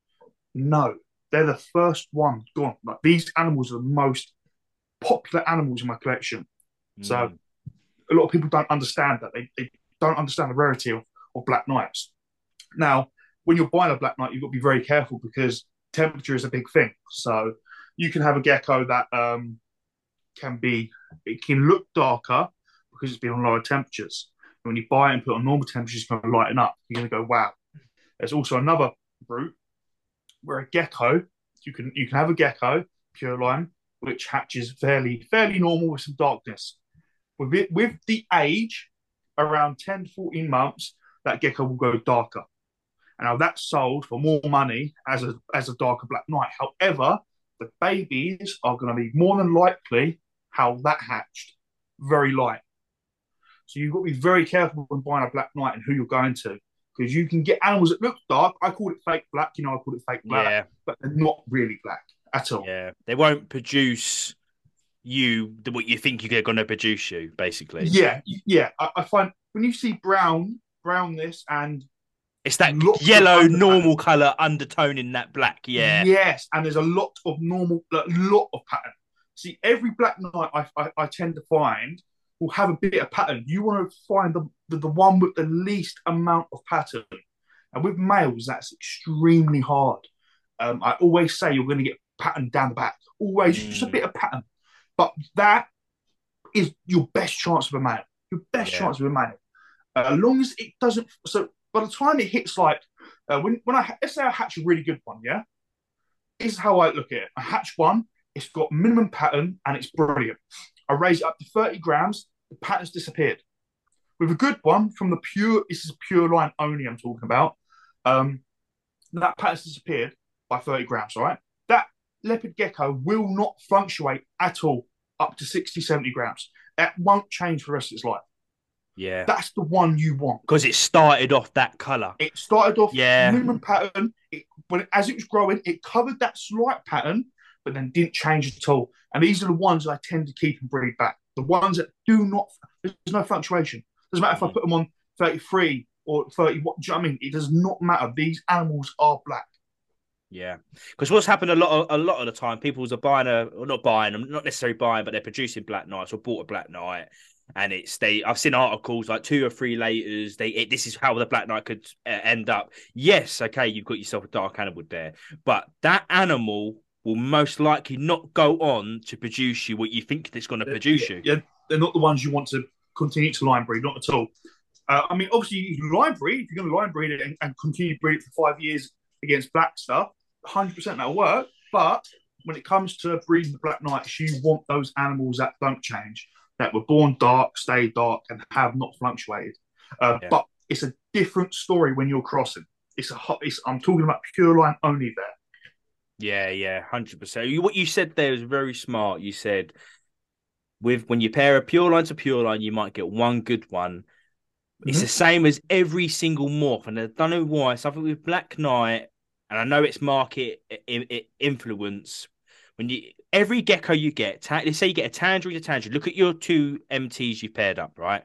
C: No, they're the first one gone. Like these animals are the most popular animals in my collection. Mm. So a lot of people don't understand that. They, they don't understand the rarity of or black nights. Now, when you're buying a black night, you've got to be very careful because temperature is a big thing. So you can have a gecko that um, can be it can look darker because it's been on lower temperatures. And when you buy it and put it on normal temperatures, it's going to lighten up. You're going to go, wow. There's also another route where a gecko, you can you can have a gecko, pure line, which hatches fairly fairly normal with some darkness. With it with the age, around 10 to 14 months, that gecko will go darker. And now that's sold for more money as a as a darker black night. However, the babies are going to be more than likely how that hatched, very light. So you've got to be very careful when buying a black night and who you're going to, because you can get animals that look dark. I call it fake black, you know, I call it fake black,
B: Yeah.
C: but they're not really black at all.
B: Yeah, they won't produce you what you think you're going to produce you, basically.
C: Yeah, yeah. I, I find when you see brown, brownness, and
B: It's that
C: Lots
B: yellow normal color undertone in that black. Yeah.
C: yes, and there's a lot of normal, a lot of pattern. See, every black night I, I, I tend to find will have a bit of pattern. You want to find the, the the one with the least amount of pattern, and with males that's extremely hard. Um, I always say you're going to get pattern down the back, always just a
B: Mm.
C: bit of pattern, but that is your best chance of a male. Your best
B: Yeah.
C: chance of a male, uh, as long as it doesn't. So by the time it hits like uh, when when I let's say I hatch a really good one, yeah. This is how I look at it. I hatch one, it's got minimum pattern and it's brilliant. I raise it up to 30 grams, the pattern's disappeared. With a good one from the pure, this is pure line only I'm talking about. Um, that pattern's disappeared by 30 grams, all right? That leopard gecko will not fluctuate at all up to 60, 70 grams. That won't change for the rest of its life.
B: Yeah.
C: That's the one you want.
B: Because it started off that color.
C: It started off
B: Yeah.
C: minimum pattern. It, when it, as it was growing, it covered that slight pattern, but then didn't change at all. And these are the ones I tend to keep and breed back. The ones that do not, there's no fluctuation. Doesn't matter if I mm. put them on 33 or 30. What do you know I mean? It does not matter. These animals are black.
B: Yeah, because what's happened a lot of a lot of the time, people are buying a or not buying them, not necessarily buying, but they're producing black nights or bought a black night, and it's they. I've seen articles like two or three laters. They it, this is how the black night could uh, end up. Yes, okay, you've got yourself a dark animal there, but that animal will most likely not go on to produce you what you think it's going to produce you.
C: Yeah, they're not the ones you want to continue to line breed, not at all. Uh, I mean, obviously, you can line breed if you're going to line breed it and, and continue to breed it for five years against black stuff. 100% that'll work. But when it comes to breeding the black nights, you want those animals that don't change, that were born dark, stay dark, and have not fluctuated. Uh,
B: Yeah.
C: But it's a different story when you're crossing. It's a hot. It's, I'm talking about pure line only there.
B: Yeah, yeah, hundred percent. What you said there was very smart. You said with when you pair a pure line to pure line, you might get one good one. It's
C: Mhm.
B: the same as every single morph, and I don't know why. Something with Black Night, and I know it's market influence. When you every gecko you get, ta- let's say you get a tangerine tangerine. Look at your two MTs you paired up, right?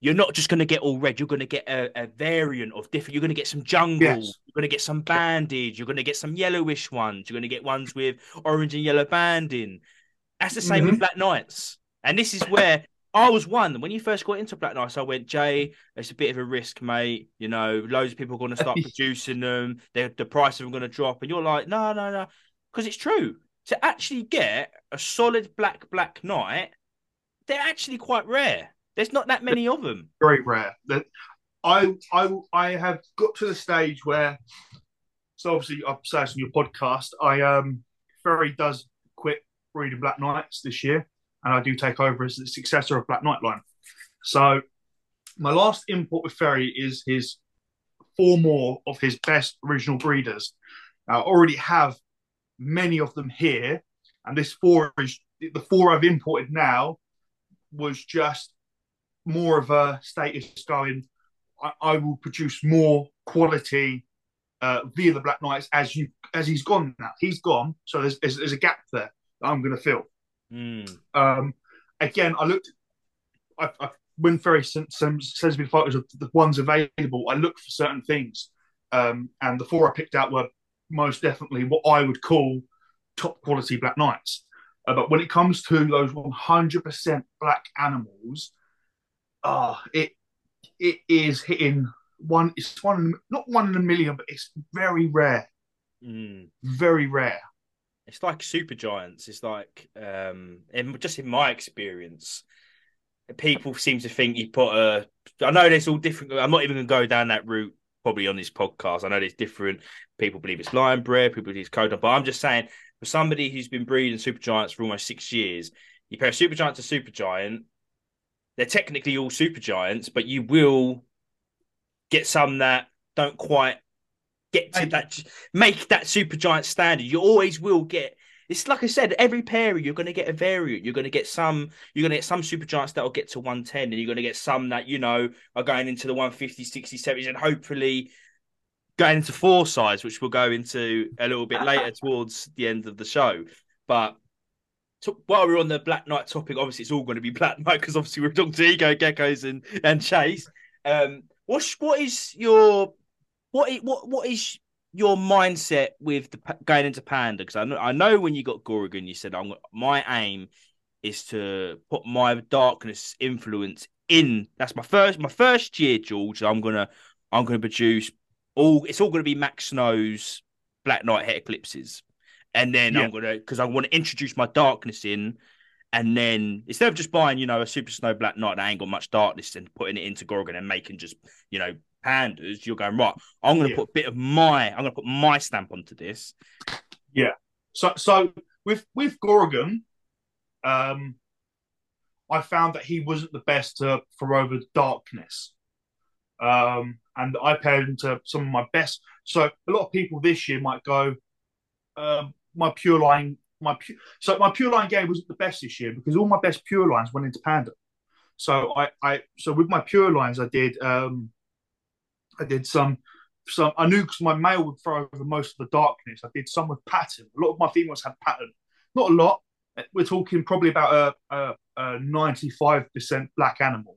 B: You're not just going to get all red. You're going to get a, a variant of different. You're going to get some jungle.
C: Yes.
B: You're going to get some bandage. You're going to get some yellowish ones. You're going to get ones with orange and yellow banding. That's the same with
C: Mhm.
B: Black Nights. And this is where I was one. When you first got into Black Nights, I went, Jay, it's a bit of a risk, mate. You know, loads of people are going to start (laughs) producing them. They're, the price of them going to drop. And you're like, no, no, no. Because it's true. To actually get a solid black, black night, they're actually quite rare. There's not that many of them.
C: very rare. I I I have got to the stage where so obviously I've said on your podcast. I um Ferry does quit breeding Black Nights this year, and I do take over as the successor of Black Night line. So my last import with Ferry is his four more of his best original breeders. I already have many of them here, and this four is the four I've imported now was just more of a status going. I, I will produce more quality uh, via the Black Nights as you as he's gone now. He's gone, so there's there's, there's a gap there that I'm going to fill.
B: Mm.
C: Um, again, I looked. I, I, when Ferry sends, sends me photos of the ones available, I look for certain things, um, and the four I picked out were most definitely what I would call top quality Black Nights. Uh, but when it comes to those 100% black animals, ah, it it is hitting one. It's one, not one in a million, but it's very rare,
B: Mm.
C: very rare.
B: it's like super giants. It's like um, in, just in my experience, people seem to think you put a. I know there's all different. I'm not even going to go down that route probably on this podcast. I know there's different people believe it's line bred, people believe it's codom, but I'm just saying for somebody who's been breeding super giants for almost six years, you pair a super giant to super giant. They're technically all super giants, but you will get some that don't quite get to that make that super giant standard. You always will get it's like I said, every pair you're going to get a variant. You're going to get some. You're going to get some super giants that will get to 110, and you're going to get some that you know are going into the 150, 60, 70, and hopefully going into four sides, which we'll go into a little bit later (laughs) towards the end of the show. But to, while we're on the Black Night topic, obviously it's all going to be (laughs) Black Night because obviously we're talking to Eco Geckos and and Chase. Um, what's what is your what what what is your mindset with the going into Panda? Because I know I know when you got Gorgon, you said I'm my aim is to put my darkness influence in. That's my first my first year, George. I'm gonna I'm gonna produce all. It's all gonna be Mack Snow's Black Night Het Eclipses, and then yeah. I'm gonna because I want to introduce my darkness in. And then instead of just buying, you know, a Super Snow Black Night that ain't got much darkness and putting it into Gorgon and making just, you know, pandas, you're going right. I'm going to yeah. put a bit of my, I'm going to put my stamp onto this.
C: Yeah. So, so with with Gorgon, um, I found that he wasn't the best to throw over darkness. Um, and I paired him to some of my best. So a lot of people this year might go, um, my pure line, my pure, so my pure line game wasn't the best this year because all my best pure lines went into Panda. So I, I, so with my pure lines, I did um, I did some some I knew because my male would throw over most of the darkness. I did some with pattern. A lot of my females had pattern. Not a lot. We're talking probably about a, a, 95% black animal.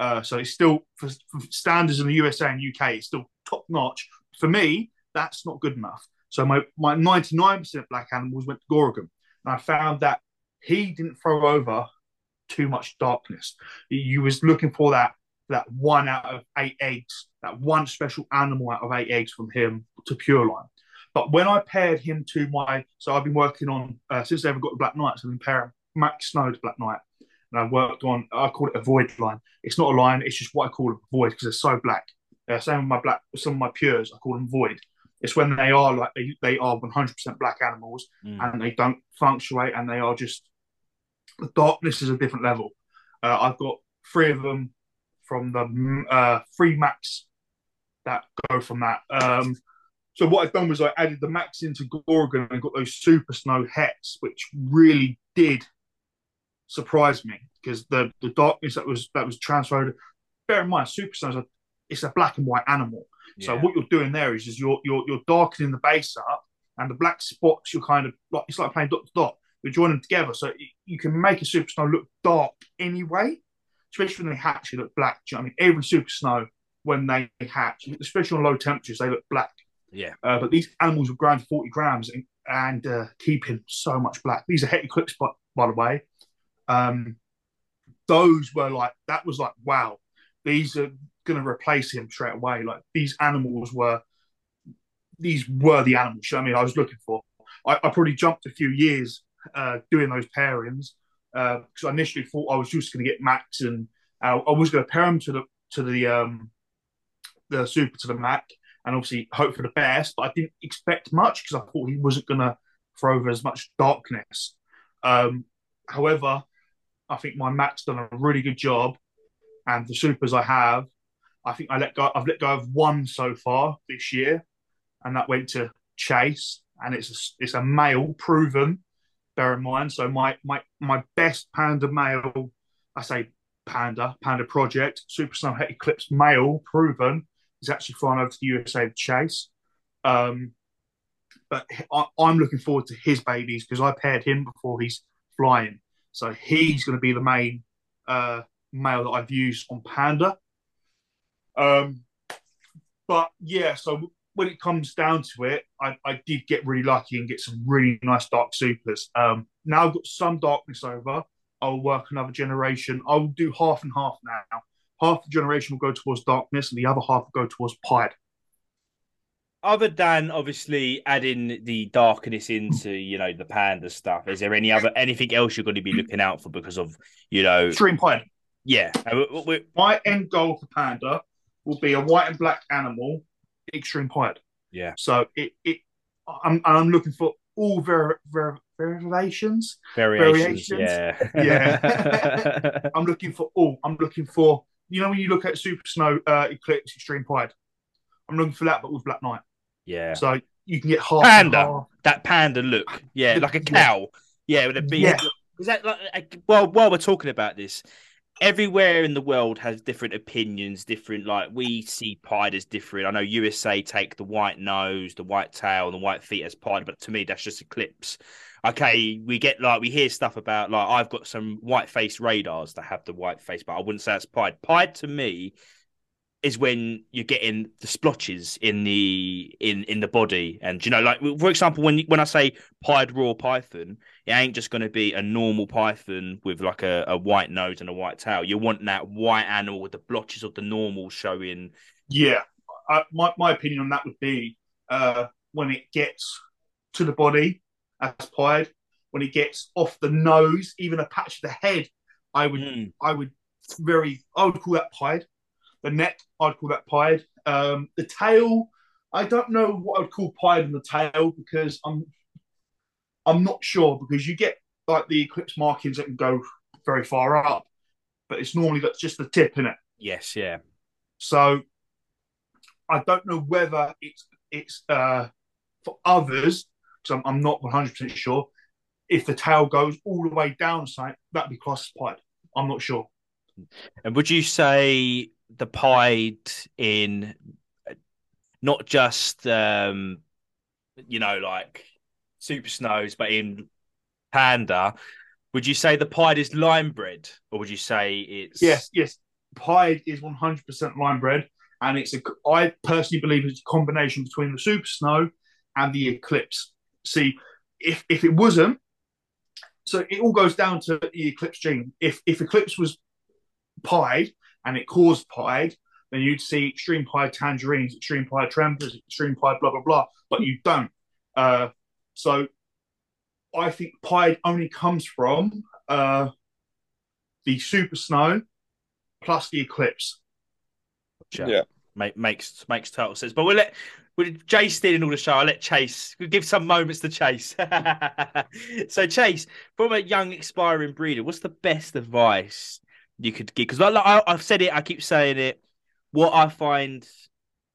C: Uh, so it's still for, for, standards in the USA and UK, it's still top notch. For me, that's not good enough. So my my 99% black animals went to Gorgon. And I found that he didn't throw over too much darkness. You was looking for that that one out of eight eggs, that one special animal out of eight eggs from him to Pure Line. But when I paired him to my, so I've been working on uh, since they ever got the Black Nights, I've been pairing Mack Snow to Black Night, and I worked on. I call it a void line. It's not a line. It's just what I call a void because they're so black. Uh, same with my black, some of my pures, I call them void. It's when they are like they, they are 100% black animals mm. and they don't fluctuate and they are just the darkness is a different level. Uh, I've got three of them from the uh, free max that go from that. Um, so what I've done was I added the max into Gorgon and got those super snow hets, which really did surprise me because the the darkness that was that was transferred. Bear in mind, super snow is it's a black and white animal. Yeah. So what you're doing there is, is you're you're you're darkening the base up, and the black spots you're kind of like it's like playing dot to dot. You're joining them together, so you can make a super snow look dark anyway especially when they hatch, they look black. You know I mean? Every super snow, when they hatch, especially on low temperatures, they look black.
B: Yeah.
C: Uh, but these animals were growing 40 grams and, and uh, keeping so much black. These are Het Eclipse, by, by the way. Um, those were like, that was like, wow, these are going to replace him straight away. Like these animals were, these were the animals. You know I mean, I was looking for. I, I probably jumped a few years uh, doing those pairings because uh, I initially thought I was just going to get Max and uh, I was going to pair him to the to the um, the Super to the Mac and obviously hope for the best. But I didn't expect much because I thought he wasn't going to throw over as much darkness. Um, however, I think my Mac's done a really good job, and the supers I have, I think I let go. I've let go of one so far this year, and that went to Chase, and it's a, it's a male proven bear in mind. So my my my best panda male, I say panda, panda project, Super Snow Eclipse male proven is actually flying over to the USA chase. Um, but I, am looking forward to his babies because I paired him before he's flying. So he's going to be the main uh, male that I've used on Panda. Um, but yeah, so when it comes down to it, I, I, did get really lucky and get some really nice dark supers. Um, now I've got some darkness over. I'll work another generation. I'll do half and half now. Half the generation will go towards darkness, and the other half will go towards pied.
B: Other than obviously adding the darkness into you know the panda stuff, is there any other anything else you're going to be looking out for because of you know?
C: Extreme Pied.
B: Yeah,
C: My end goal for panda will be a white and black animal, extreme pied.
B: yeah,
C: So it, it I'm I'm looking for all ver, ver, variations.
B: variations.
C: Variations?
B: Yeah, (laughs)
C: I'm looking for all. I'm looking for you know when you look at Super Snow uh, Eclipse Extreme Pied. I'm looking for that, but with Black Night.
B: Yeah.
C: So you can get half
B: Panda.
C: and half.
B: that panda look. Yeah, like a cow. Yeah, with a big.
C: Yeah.
B: Is that like? Well, while we're talking about this, everywhere in the world has different opinions. Different, like we see pied as different. I know USA take the white nose, the white tail, and the white feet as pied, but to me that's just eclipse. Okay, we get like we hear stuff about like I've got some white face radars that have the white face, but I wouldn't say that's pied. Pied to me is when you're getting the splotches in the in in the body. And you know like for example when when i say pied raw python it ain't just going to be a normal python with like a, a white nose and a white tail. You want that white animal with the blotches of the normal showing.
C: Yeah, I, my my opinion on that would be uh, when it gets to the body as pied, when it gets off the nose, even a patch of the head, I would
B: Mm,
C: I would very I would call that pied. The neck, I'd call that pied. Um, the tail, I don't know what I would call pied in the tail because I'm I'm not sure because you get like the eclipse markings that can go very far up, but it's normally that's just the tip in it.
B: yes yeah
C: So I don't know whether it's it's uh, for others because I'm, I'm not 100 percent sure. If the tail goes all the way down, side that'd be classified. I'm not sure.
B: and would you say the pied in not just um you know like super snows but in panda would you say the pied is line bred, or would you say it's
C: Yes, yes. Pied is 100% line bred, and it's a. I personally believe it's a combination between the Super Snow and the Eclipse. See, if if it wasn't, so it all goes down to the Eclipse gene. If if Eclipse was pied and it caused pied, then you'd see extreme pied tangerines, extreme pied trempers, extreme pied blah blah blah. But you don't. Uh, so I think pied only comes from uh, the Super Snow plus the Eclipse.
B: Gotcha.
D: Yeah.
B: Make, makes makes total sense. But we'll let with Jay stealing all the show. I'll let Chase we'll give some moments to Chase. (laughs) so Chase, from a young aspiring breeder, what's the best advice you could give? Because I, I've said it, I keep saying it. What I find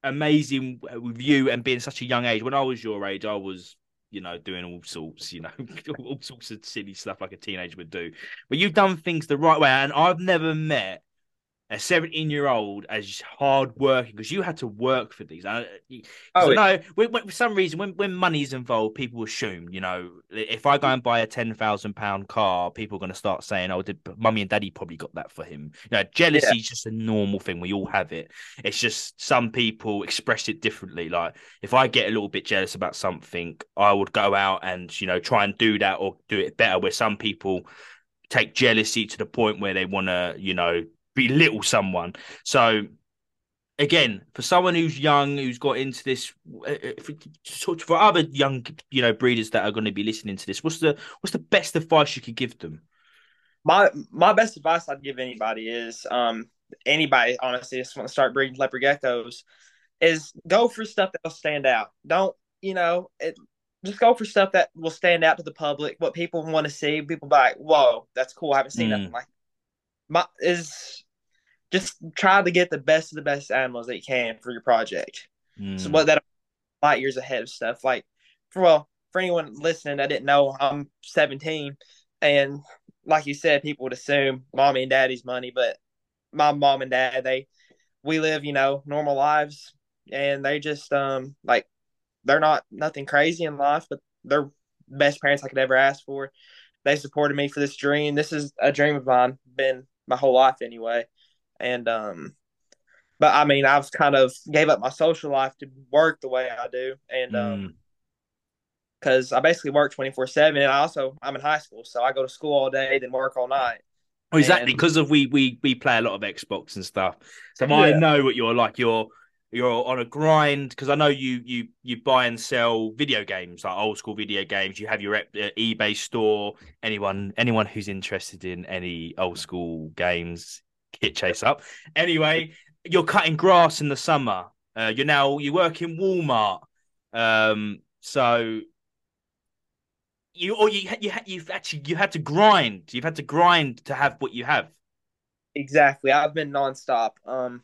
B: amazing with you and being such a young age. When I was your age, I was you know doing all sorts, you know, (laughs) all sorts of silly stuff like a teenager would do. But you've done things the right way, and I've never met a 17 year old as hard working because you had to work for these. Uh, oh, I,
D: Oh,
B: oh, no, for some reason, when, when money's involved, people assume, you know, if I go and buy a 10,000 pound car, people are going to start saying, oh, did mummy and daddy probably got that for him? You know, jealousy is just a normal thing. We all have it. It's just some people express it differently. Like if I get a little bit jealous about something, I would go out and, you know, try and do that or do it better. Where some people take jealousy to the point where they want to, you know, belittle someone. So again, for someone who's young, who's got into this, uh, for, sort of- for other young, you know, breeders that are going to be listening to this, what's the what's the best advice you could give them?
D: my my best advice I'd give anybody is um anybody honestly just want to start breeding leopard geckos is go for stuff that'll stand out. Don't you know it? Just go for stuff that will stand out to the public. What people want to see. People be like, "Whoa, that's cool. I haven't seen
B: Mm.
D: nothing like." My is just try to get the best of the best animals that you can for your project.
B: Mm.
D: So what that light years ahead of stuff. Like for well, for anyone listening that didn't know, I'm 17, and like you said, people would assume mommy and daddy's money, but my mom and dad, they we live, you know, normal lives, and they just um like they're not nothing crazy in life, but they're best parents I could ever ask for. They supported me for this dream. This is a dream of mine, been my whole life anyway, and um but I mean, I've kind of gave up my social life to work the way I do, and um,
B: Mm.
D: because I basically work twenty four seven, and I also I'm in high school, so I go to school all day, then work all night.
B: Oh, exactly, because of we we we play a lot of Xbox and stuff. So I know what you're like. You're you're on a grind because I know you you you buy and sell video games like old school video games. You have your uh, eBay store. Anyone anyone who's interested in any old school games, Chase up. Anyway, you're cutting grass in the summer. Uh, you're now you work in Walmart. Um, so you or you you you've actually you had to grind. You've had to grind to have what you have.
D: Exactly. I've been nonstop. Um,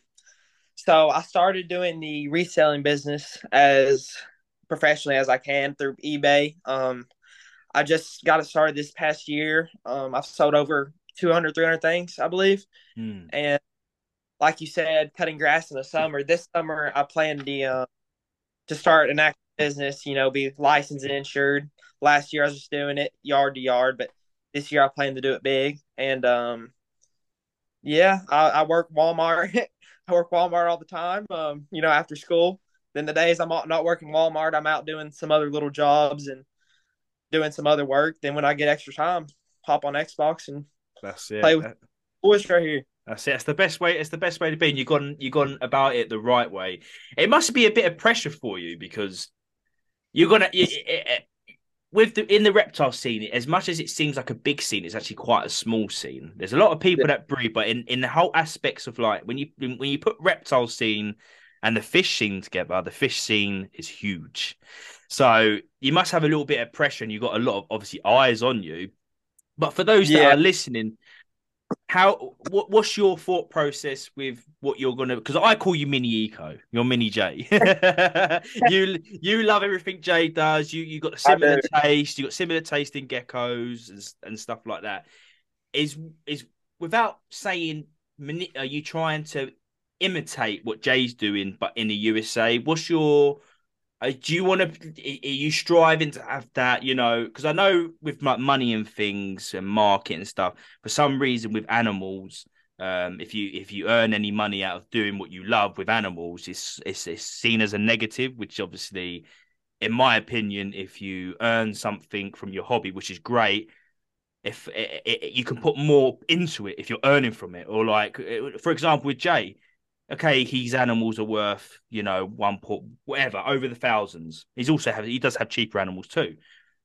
D: so I started doing the reselling business as professionally as I can through eBay. Um, I just got it started this past year. Um, I've sold over 200, 300 things, I believe.
B: Hmm.
D: And like you said, cutting grass in the summer. This summer, I plan to uh, to start an active business. You know, be licensed and insured. Last year, I was just doing it yard to yard, but this year I plan to do it big. And um, yeah, I, I work Walmart. (laughs) I work Walmart all the time. Um, you know, after school. Then the days I'm not working Walmart, I'm out doing some other little jobs and doing some other work. Then when I get extra time, hop on Xbox and
B: that's it.
D: Play with boys right here.
B: That's it. It's the best way. It's the best way to be. And you've gone, you've gone about it the right way. It must be a bit of pressure for you because you're gonna. You, it, with the in the reptile scene, as much as it seems like a big scene, it's actually quite a small scene. There's a lot of people yeah. that breed, but in, in the whole aspects of like when you when you put reptile scene and the fish scene together, the fish scene is huge. So you must have a little bit of pressure, and you've got a lot of obviously eyes on you. But for those yeah. that are listening, how what, what's your thought process with what you're gonna because i call you mini eco you're mini jay (laughs) you you love everything jay does. You you got similar taste you got similar taste in geckos and, and stuff like that. Is is without saying are you trying to imitate what jay's doing but in the usa what's your do you want to? Are you striving to have that? You know, because I know with like money and things and market and stuff, for some reason with animals, um, if you if you earn any money out of doing what you love with animals, it's it's, it's seen as a negative. Which obviously, in my opinion, if you earn something from your hobby, which is great, if it, it, you can put more into it if you're earning from it, or like for example with Jay okay, his animals are worth, you know, one port whatever, over the thousands. He's also have he does have cheaper animals too.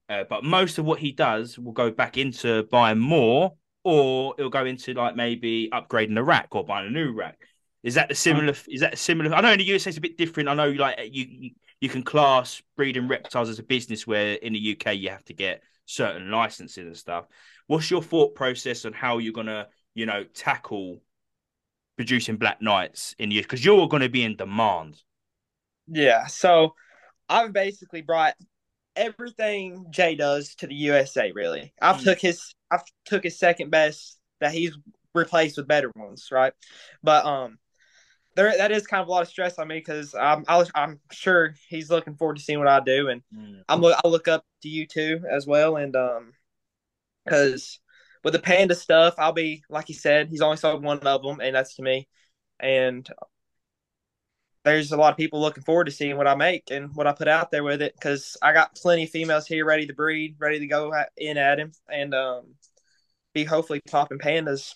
B: Uh, but most of what he does will go back into buying more, or it'll go into like maybe upgrading a rack or buying a new rack. Is that the similar? Is that similar? I know in the USA it's a bit different. I know like you you can class breeding reptiles as a business, where in the UK you have to get certain licenses and stuff. What's your thought process on how you're gonna you know tackle producing Black Nights in you because you're going to be in demand.
D: Yeah, so I've basically brought everything Jay does to the USA. Really, I've mm. took his I've took his second best that he's replaced with better ones, right? But um, there that is kind of a lot of stress on me because I'm i am sure he's looking forward to seeing what I do, and mm. I'm I look up to you too as well, and um, because with the panda stuff, I'll be like he said, he's only sold one of them, and that's to me. And there's a lot of people looking forward to seeing what I make and what I put out there with it because I got plenty of females here ready to breed, ready to go in at him, and um, be hopefully popping pandas.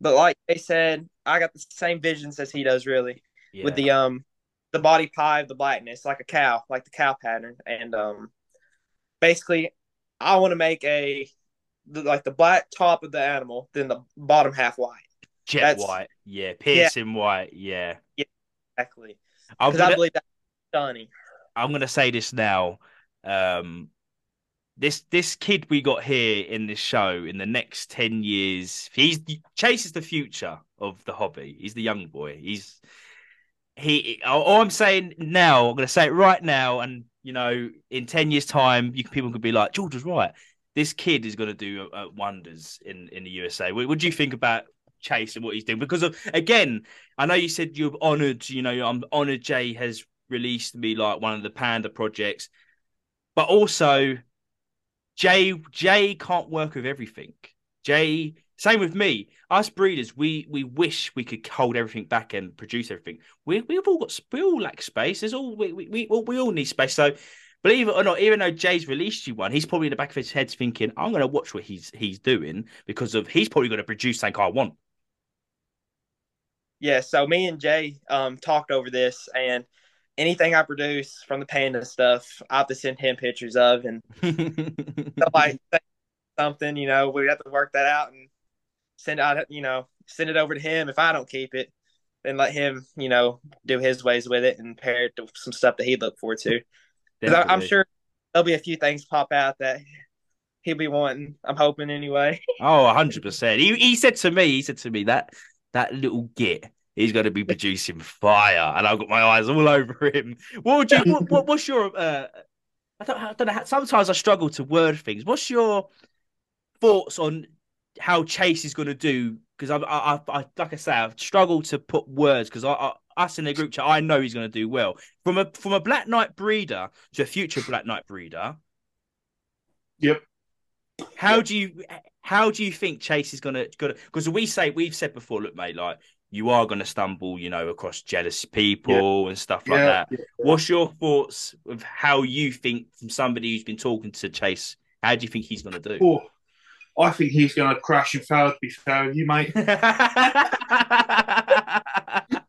D: But like they said, I got the same visions as he does, really, yeah. with the um the body pie of the blackness, like a cow, like the cow pattern, and um basically I want to make a the, like the black top of the animal, then the bottom half white.
B: Jet that's, white, yeah, piercing yeah. white, yeah,
D: yeah, exactly. Because I believe that's stunning.
B: I'm gonna say this now. Um, this this kid we got here in this show in the next 10 years he's chases the future of the hobby he's the young boy he's he all i'm saying now i'm going to say it right now and you know in 10 years time you people could be like george was right this kid is going to do uh, wonders in in the USA. What, what, do you think about Chase and what he's doing? Because of again, I know you said you're honoured. You know, I'm honoured. Jay has released me like one of the Panda projects, but also Jay Jay can't work with everything. Jay, same with me. Us breeders, we we wish we could hold everything back and produce everything. We we've all got we all lack space. There's all we we we, we all need space. So Believe it or not, even though Jay's released you one, he's probably in the back of his head thinking, "I'm going to watch what he's he's doing because of he's probably going to produce something I want."
D: yeah, so me and Jay um, talked over this, and anything I produce from the panda stuff, I have to send him pictures of, and (laughs) like something, you know, we have to work that out and send out, you know, send it over to him. If I don't keep it, then let him, you know, do his ways with it and pair it to some stuff that he'd look forward to. Because I'm sure there'll be a few things pop out that he'll be wanting. I'm hoping anyway. (laughs)
B: oh, hundred percent. He he said to me, he said to me that that little git he's going to be producing fire, and I've got my eyes all (laughs) over him. What would you? (laughs) what, what, what's your? Uh, I don't, I don't know. Sometimes I struggle to word things. What's your thoughts on how Chase is going to do? Because I, I, I, like I say, I've struggled to put words because I, I, us in the group chat, I know he's going to do well. From a from a Black Night breeder to a future Black Night breeder.
C: Yep.
B: How yep. do you how do you think Chase is gonna gonna because we say we've said before, look, mate, like you are going to stumble, you know, across jealous people yeah. and stuff like yeah, that. Yeah, What's your thoughts of how you think, from somebody who's been talking to Chase, how do you think he's going to do?
C: Oh, I think he's going to crash and fail. To be fair with you, mate. (laughs)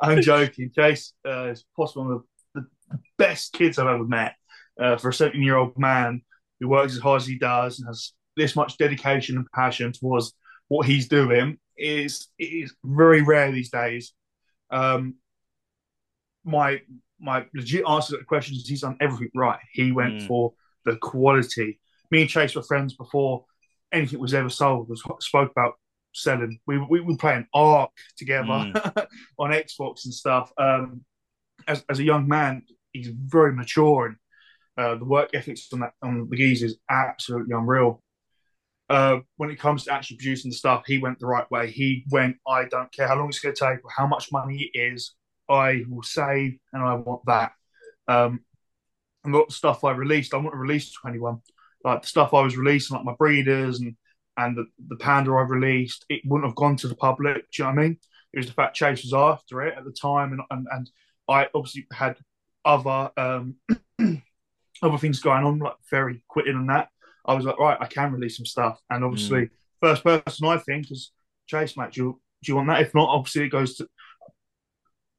C: I'm joking. Chase uh, is possibly one of the, the best kids I've ever met. Uh, for a 17 year old man who works as hard as he does and has this much dedication and passion towards what he's doing is is very rare these days. Um, my my legit answer to the question is he's done everything right. He went mm. for the quality. Me and Chase were friends before anything was ever sold. Was spoke about selling. We we were playing Ark together mm. (laughs) on Xbox and stuff. Um, as as a young man, he's very mature and uh, the work ethics on that on the geese is absolutely unreal uh, when it comes to actually producing the stuff, he went the right way. He went, I don't care how long it's going to take or how much money it is, I will save and I want that. Um, and a lot of stuff I released, I want to release to anyone. Like the stuff I was releasing, like my breeders and and the, the panda I released, it wouldn't have gone to the public. Do you know what I mean? It was the fact Chase was after it at the time, and and, and I obviously had other um, (clears throat) other things going on, like Ferry quitting and that. I was like, right, I can release some stuff. And obviously, mm. first person I think is Chase, mate. Do you, do you want that? If not, obviously it goes to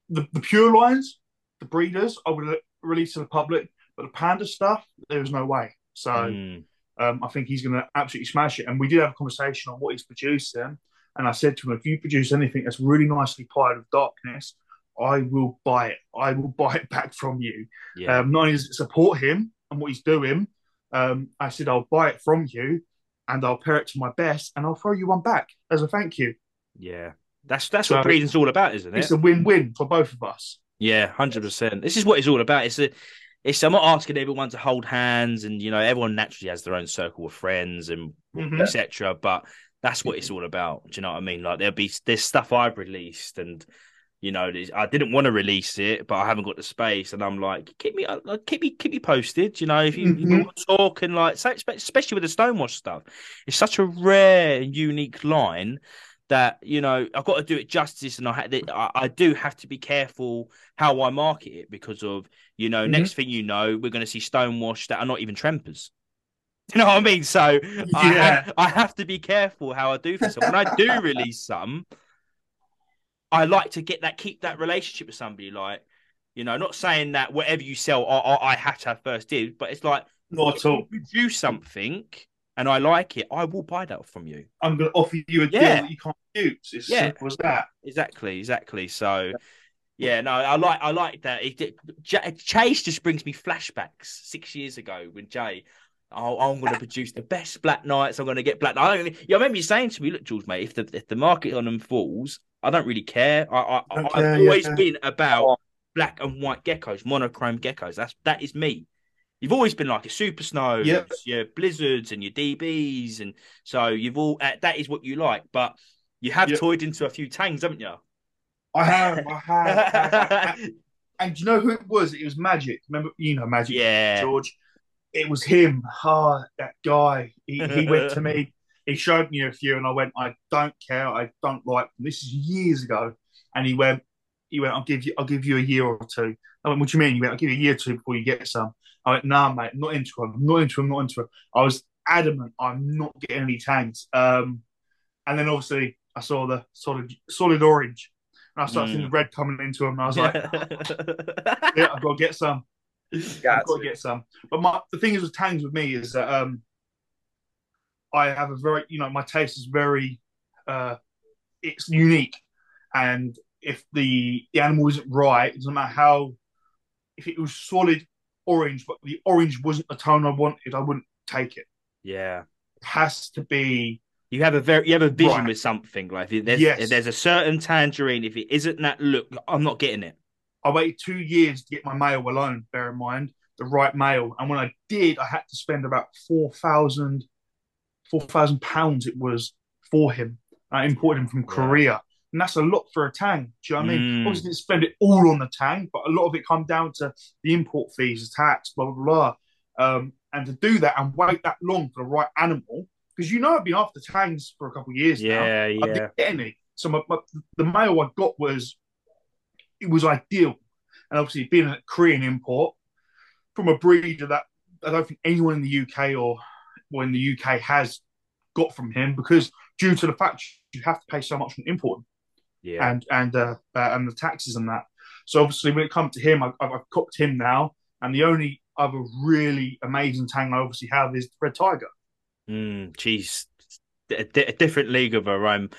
C: the, the pure lines, the breeders. I would release to the public, but the panda stuff, there was no way. So mm. Um, I think he's going to absolutely smash it. And we did have a conversation on what he's producing. And I said to him, if you produce anything that's really nicely pied with darkness, I will buy it. I will (laughs) buy it back from you. Yeah. Um, not only does it support him and what he's doing, um, I said, I'll buy it from you and I'll pair it to my best and I'll throw you one back as a thank you.
B: Yeah. That's that's so what breeding's all about, isn't it?
C: It's a win-win for both of us.
B: Yeah, hundred percent. This is what it's all about. It's a, it's. I'm not asking everyone to hold hands, and you know, everyone naturally has their own circle of friends and mm-hmm. etc. But that's what it's all about. Do you know what I mean? Like there'll be there's stuff I've released, and you know, I didn't want to release it, but I haven't got the space, and I'm like, keep me, uh, keep me, keep me posted. You know, if you, mm-hmm. you want to talk and like, especially with the Stonewash stuff, it's such a rare and unique line that you know I've got to do it justice, and I had I, I do have to be careful how I market it because of you know, mm-hmm. next thing you know, we're going to see Stonewash that are not even trempers. (laughs) You know what I mean? So yeah. I, have, I have to be careful how I do things. when I do release some, I like to get that, keep that relationship with somebody. Like, you know, not saying that whatever you sell, I, I, I have to have first dibs, but it's like,
C: not at all.
B: Produce something and I like it, I will buy that from you.
C: I'm going to offer you a yeah. deal that you can't use. It's yeah. simple as that.
B: Exactly, exactly. So, yeah, no, I like, I like that. It, it, Chase just brings me flashbacks six years ago when Jay. Oh, I'm going to produce the best Black Nights. I'm going to get Black. I, don't. yeah, I remember you saying to me, "Look, George, mate, if the if the market on them falls, I don't really care. I, I, have always yeah. been about black and white geckos, monochrome geckos. That's that is me. You've always been like a super snow, yep. your blizzards and your DBs, and so you've all uh, that is what you like. But you have yep. toyed into a few tangs, haven't you?
C: I have, I have. I have. (laughs) and do you know who it was? It was Magic. Remember, you know Magic,
B: yeah,
C: George. It was him. Ah, oh, that guy. He, he went to me (laughs) he showed me a few, and I went, I don't care, I don't like them. This is years ago, and he went, he went, I'll give you, I'll give you a year or two. I went, what do you mean? He went, I'll give you a year or two before you get some. I went, nah, mate, not into him, not into him, not into him. I was adamant, I'm not getting any tangs. Um, and then obviously I saw the solid solid orange, and I started
B: Mm.
C: seeing the red coming into them. And I was like, (laughs) yeah, I've got to get some.
D: Got
C: I've got
D: to.
C: to get some. But my the thing is with tangs with me is that um, I have a very you know my taste is very uh, it's unique, and if the the animal isn't right, it doesn't matter how if it was solid orange, but the orange wasn't the tone I wanted, I wouldn't take it.
B: yeah.
C: It has to be
B: You have a very you have a vision
C: Right.
B: with something like if there's
C: Yes.
B: if there's a certain tangerine if it isn't that look I'm not getting it.
C: I waited two years to get my mail alone, bear in mind, the right male, And when I did, I had to spend about 4,000 4,000 pounds it was for him. I imported him from. Korea. And that's a lot for a tang. Do you know what I mean?
B: Mm.
C: Obviously, didn't spend it all on the tang, but a lot of it come down to the import fees, the tax, blah, blah, blah. Um, and to do that and wait that long for the right animal, because you know I've been after tangs for a couple of years now.
B: Yeah,
C: I
B: yeah.
C: didn't get any. So my, my, the male I got was it was ideal, and obviously being a Korean import from a breeder that I don't think anyone in the UK or or in the UK has got from him because due to the fact you have to pay so much on import
B: Yeah.
C: and and uh, uh, and the taxes and that. So obviously when it comes to him, I, I've, I've copped him now, and the only other really amazing tang I obviously have is Red Tiger.
B: Mm, geez, a, di- a different league of her own.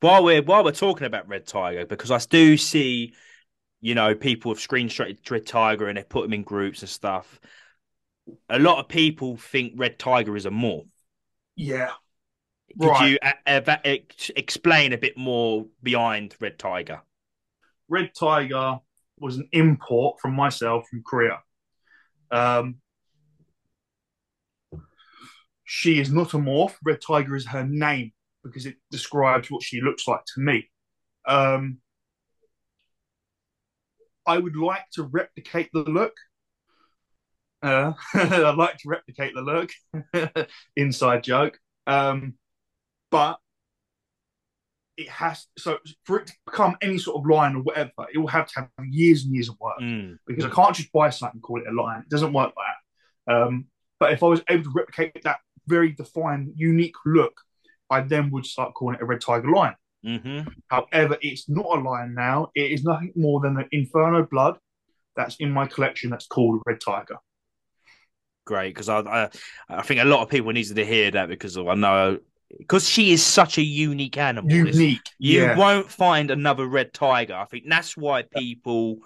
B: While we're while we're talking about Red Tiger, because I do see, you know, people have screenshotted Red Tiger and they put them in groups and stuff. A lot of people think Red Tiger is a morph.
C: Yeah,
B: Could
C: Right.
B: you uh, uh, explain a bit more behind Red Tiger?
C: Red Tiger was an import from myself from Korea. Um, she is not a morph. Red Tiger is her name because it describes what she looks like to me. Um, I would like to replicate the look. Uh, (laughs) I'd like to replicate the look. (laughs) Inside joke. Um, but it has so for it to become any sort of line or whatever, it will have to have years and years of work
B: Mm,
C: because I can't just buy something and call it a line. It doesn't work like that. Um, but if I was able to replicate that very defined, unique look, I then would start calling it a red tiger lion.
B: hmm
C: However, it's not a lion now. It is nothing more than an Inferno blood that's in my collection that's called red tiger.
B: Great, because I, I I think a lot of people needed to hear that because of, I know because she is such a unique animal.
C: Unique.
B: You
C: yeah.
B: won't find another red tiger. I think that's why people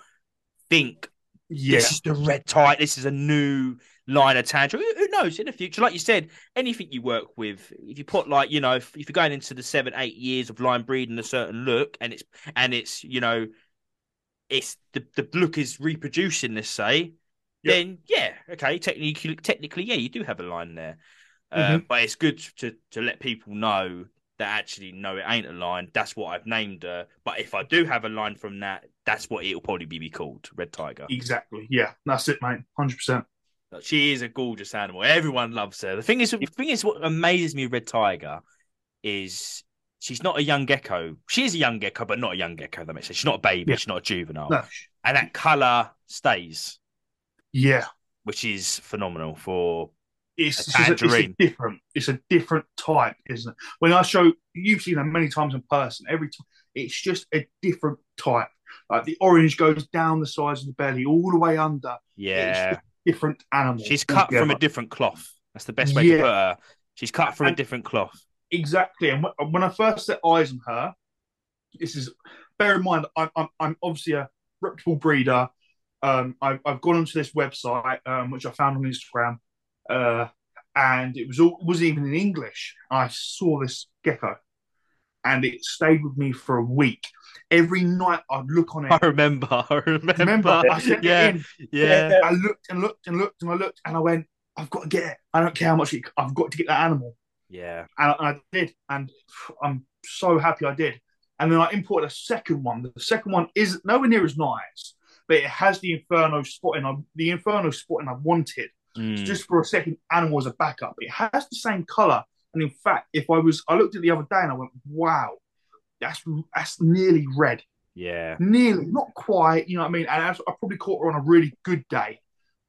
B: think
C: yeah.
B: this is the red tiger. This is a new line of. Who, who knows in the future? Like you said, anything you work with, if you put like you know, if, if you're going into the seven, eight years of line breeding a certain look, and it's and it's you know, it's the the look is reproducing. Let's say,
C: Yep.
B: then yeah, okay, technically, technically, yeah, you do have a line there. Uh,
C: Mm-hmm.
B: but it's good to to let people know that actually no, it ain't a line. That's what I've named her. But if I do have a line from that, that's what it'll probably be called, Red Tiger.
C: Exactly. Yeah. That's it, mate. Hundred percent.
B: She is a gorgeous animal. Everyone loves her. The thing is, the thing is, what amazes me, Red Tiger, is she's not a young gecko. She is a young gecko, but not a young gecko. That makes sense. She's not a baby.
C: Yeah.
B: She's not a juvenile,
C: No.
B: and that color stays,
C: Yeah.
B: which is phenomenal for.
C: It's,
B: A
C: it's, a, it's a different. It's a different type, isn't it? When I show you've seen them many times in person. Every time it's just a different type. Like the orange goes down the sides of the belly, all the way under.
B: Yeah,
C: It's different animal.
B: she's cut from a different cloth. That's the best way to put her. She's cut from a different cloth.
C: exactly. And when, when I first set eyes on her, this is bear in mind I'm I'm, I'm obviously a reputable breeder. Um, I've, I've gone onto this website um, which I found on Instagram, uh, and it was all it wasn't even in English. I saw this gecko, and it stayed with me for a week. Every night I'd look on (laughs)
B: I
C: it.
B: remember. I remember.
C: Remember, I sent
B: yeah,
C: it in.
B: yeah.
C: I looked and looked and looked and I looked, and I went, "I've got to get it. I don't care how much it, I've got to get that animal."
B: Yeah.
C: and I, and I did, and I'm so happy I did. And then I imported a second one. The second one is nowhere near as nice, but it has the Inferno spotting. I, the Inferno spotting I wanted
B: Mm.
C: just for a second animal as a backup. It has the same color, and in fact, if I was, I looked at the other day and I went, "Wow, that's that's nearly red,
B: yeah.
C: nearly, not quite." You know what I mean? And that's, I probably caught her on a really good day.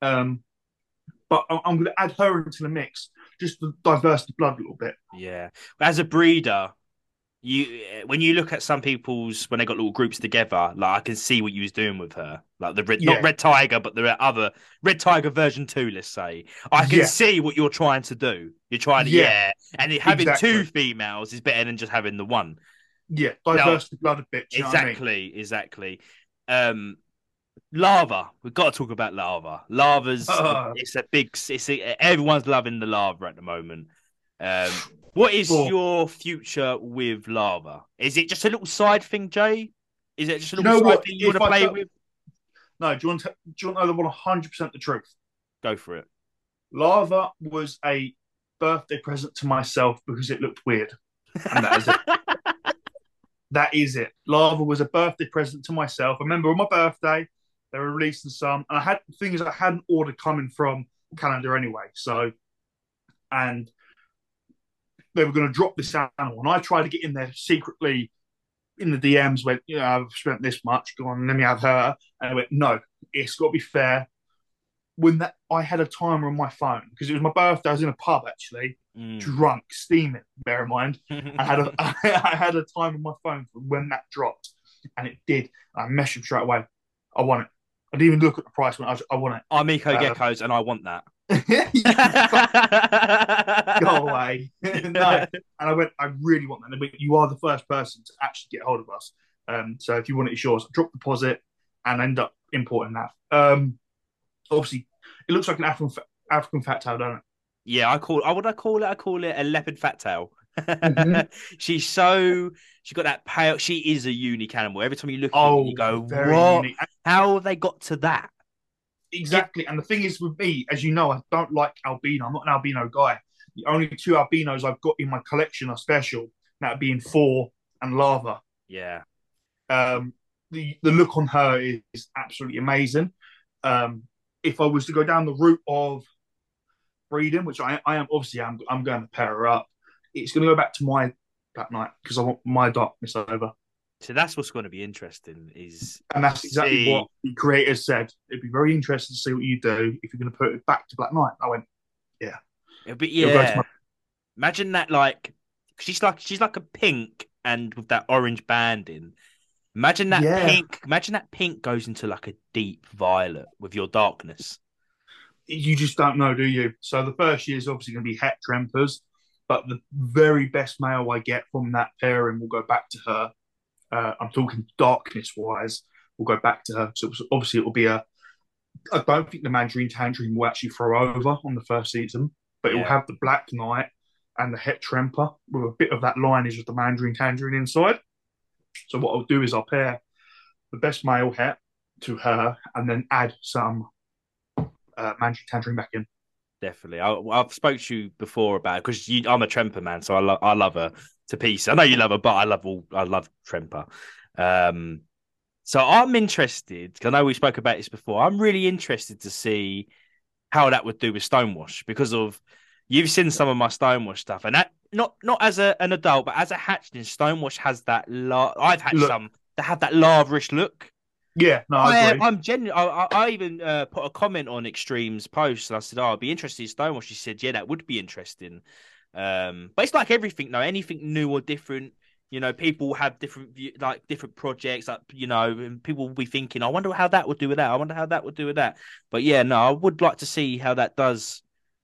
C: Um, but I- I'm going to add her into the mix just to diverse the blood a little bit.
B: Yeah. As a breeder, you when you look at some people's when they got little groups together, like I can see what you was doing with her, like the red,
C: Yeah.
B: not red tiger, but the other red tiger version two. Let's say I can
C: Yeah.
B: see what you're trying to do. You're trying to
C: Yeah.
B: yeah, and it- having
C: Exactly.
B: two females is better than just having the one.
C: Yeah, diverse the blood a bit. do you know what I mean?
B: exactly, exactly. Um, lava. We've got to talk about lava. Lava's
C: Uh. (laughs)
B: it's a big. It's a, everyone's loving the lava at the moment. Um, what is your future with lava? Is it just a little side thing, Jay? Is it just a
C: You
B: little
C: know
B: side
C: what?
B: thing you want to
C: I
B: play with?
C: No, do you want to, do you want to know the one hundred percent the truth?
B: Go for it.
C: Lava was a birthday present to myself because it looked weird. And that is it. (laughs) That is it. Lava was a birthday present to myself. I remember on my birthday, they were releasing some, and I had things I hadn't ordered coming from Calendar anyway. So, and they were going to drop this animal, and I tried to get in there secretly in the DMs. Went, you know, I've spent this much. Go on, let me have her. And I went, no, it's got to be fair. When that, I had a timer on my phone because it was my birthday. I was in a pub actually,
B: Mm.
C: drunk, steaming. Bear in mind, (laughs) I had a (laughs) I had a time on my phone for when that dropped, and it did. I messaged him straight away. I want it. I didn't even look at the price when I was, I want it.
B: I'm Eco
C: Uh,
B: Geckos, and I want that. (laughs)
C: Go (laughs) away. (laughs) no. And I went, I really want that. Went, you are the first person to actually get hold of us. Um, so if you want it, it's yours. Drop deposit and end up importing that. Um, obviously, it looks like an African African fat tail, don't it?
B: Yeah, I call. I would I call it? I call it a leopard fat tail.
C: Mhm.
B: She's so. She got that pale. She is a unique animal. Every time you look at
C: Oh,
B: it, you go, "What?
C: unique.
B: How have they got to that?"
C: Exactly. And the thing is with me, as you know, I don't like albino. I'm not an albino guy. The only two albinos I've got in my collection are special. That being four and lava.
B: Yeah,
C: Um, the the look on her is, is absolutely amazing. Um, if I was to go down the route of breeding, which I, I am obviously I'm I'm going to pair her up, it's going to go back to my Black Night because I want my darkness over,
B: so that's what's going to be interesting. Is
C: and that's exactly
B: See.
C: what the creators said. It'd be very interesting to see what you do if you're going to put it back to Black Night. I went,
B: it'll be
C: It'll to
B: yeah.
C: my-
B: Imagine that, like she's like she's like a pink and with that orange banding. Imagine that
C: Yeah.
B: pink. Imagine that pink goes into like a deep violet with your darkness.
C: you just don't know, do you? So the first year is obviously going to be het trempers, but the very best male I get from that pairing will go back to her. Uh, I'm talking darkness wise, We'll go back to her. So obviously it will be a. I don't think the Mandarin Tangerine will actually throw over on the first season, but it will have the Black Night and the Het Tremper with a bit of that lineage of the Mandarin Tangerine inside. So what I'll do is I'll pair the best male Het to her and then add some uh, Mandarin Tangerine back in.
B: Definitely, I, I've spoke to you before about because I'm a Tremper man, so I love I love her to pieces. I know you love her, but I love all I love Tremper. Um, so I'm interested. I know we spoke about this before. I'm really interested to see how that would do with Stonewash because of you've seen some of my Stonewash stuff, and that not not as a, an adult, but as a hatchling, Stonewash has that. La- I've had
C: Look.
B: some that have that laverish look.
C: Yeah, no, I,
B: I I'm genuine. I, I, I even uh, put a comment on Extreme's post, and I said, "Oh, I'd be interested in Stonewash." She said, "Yeah, that would be interesting." Um, but it's like everything, though. Anything new or different, you know, people have different view, like different projects, like you know, and people will be thinking, "I wonder how that would do with that. I wonder how that would do with that." But yeah, no, I would like to see how that does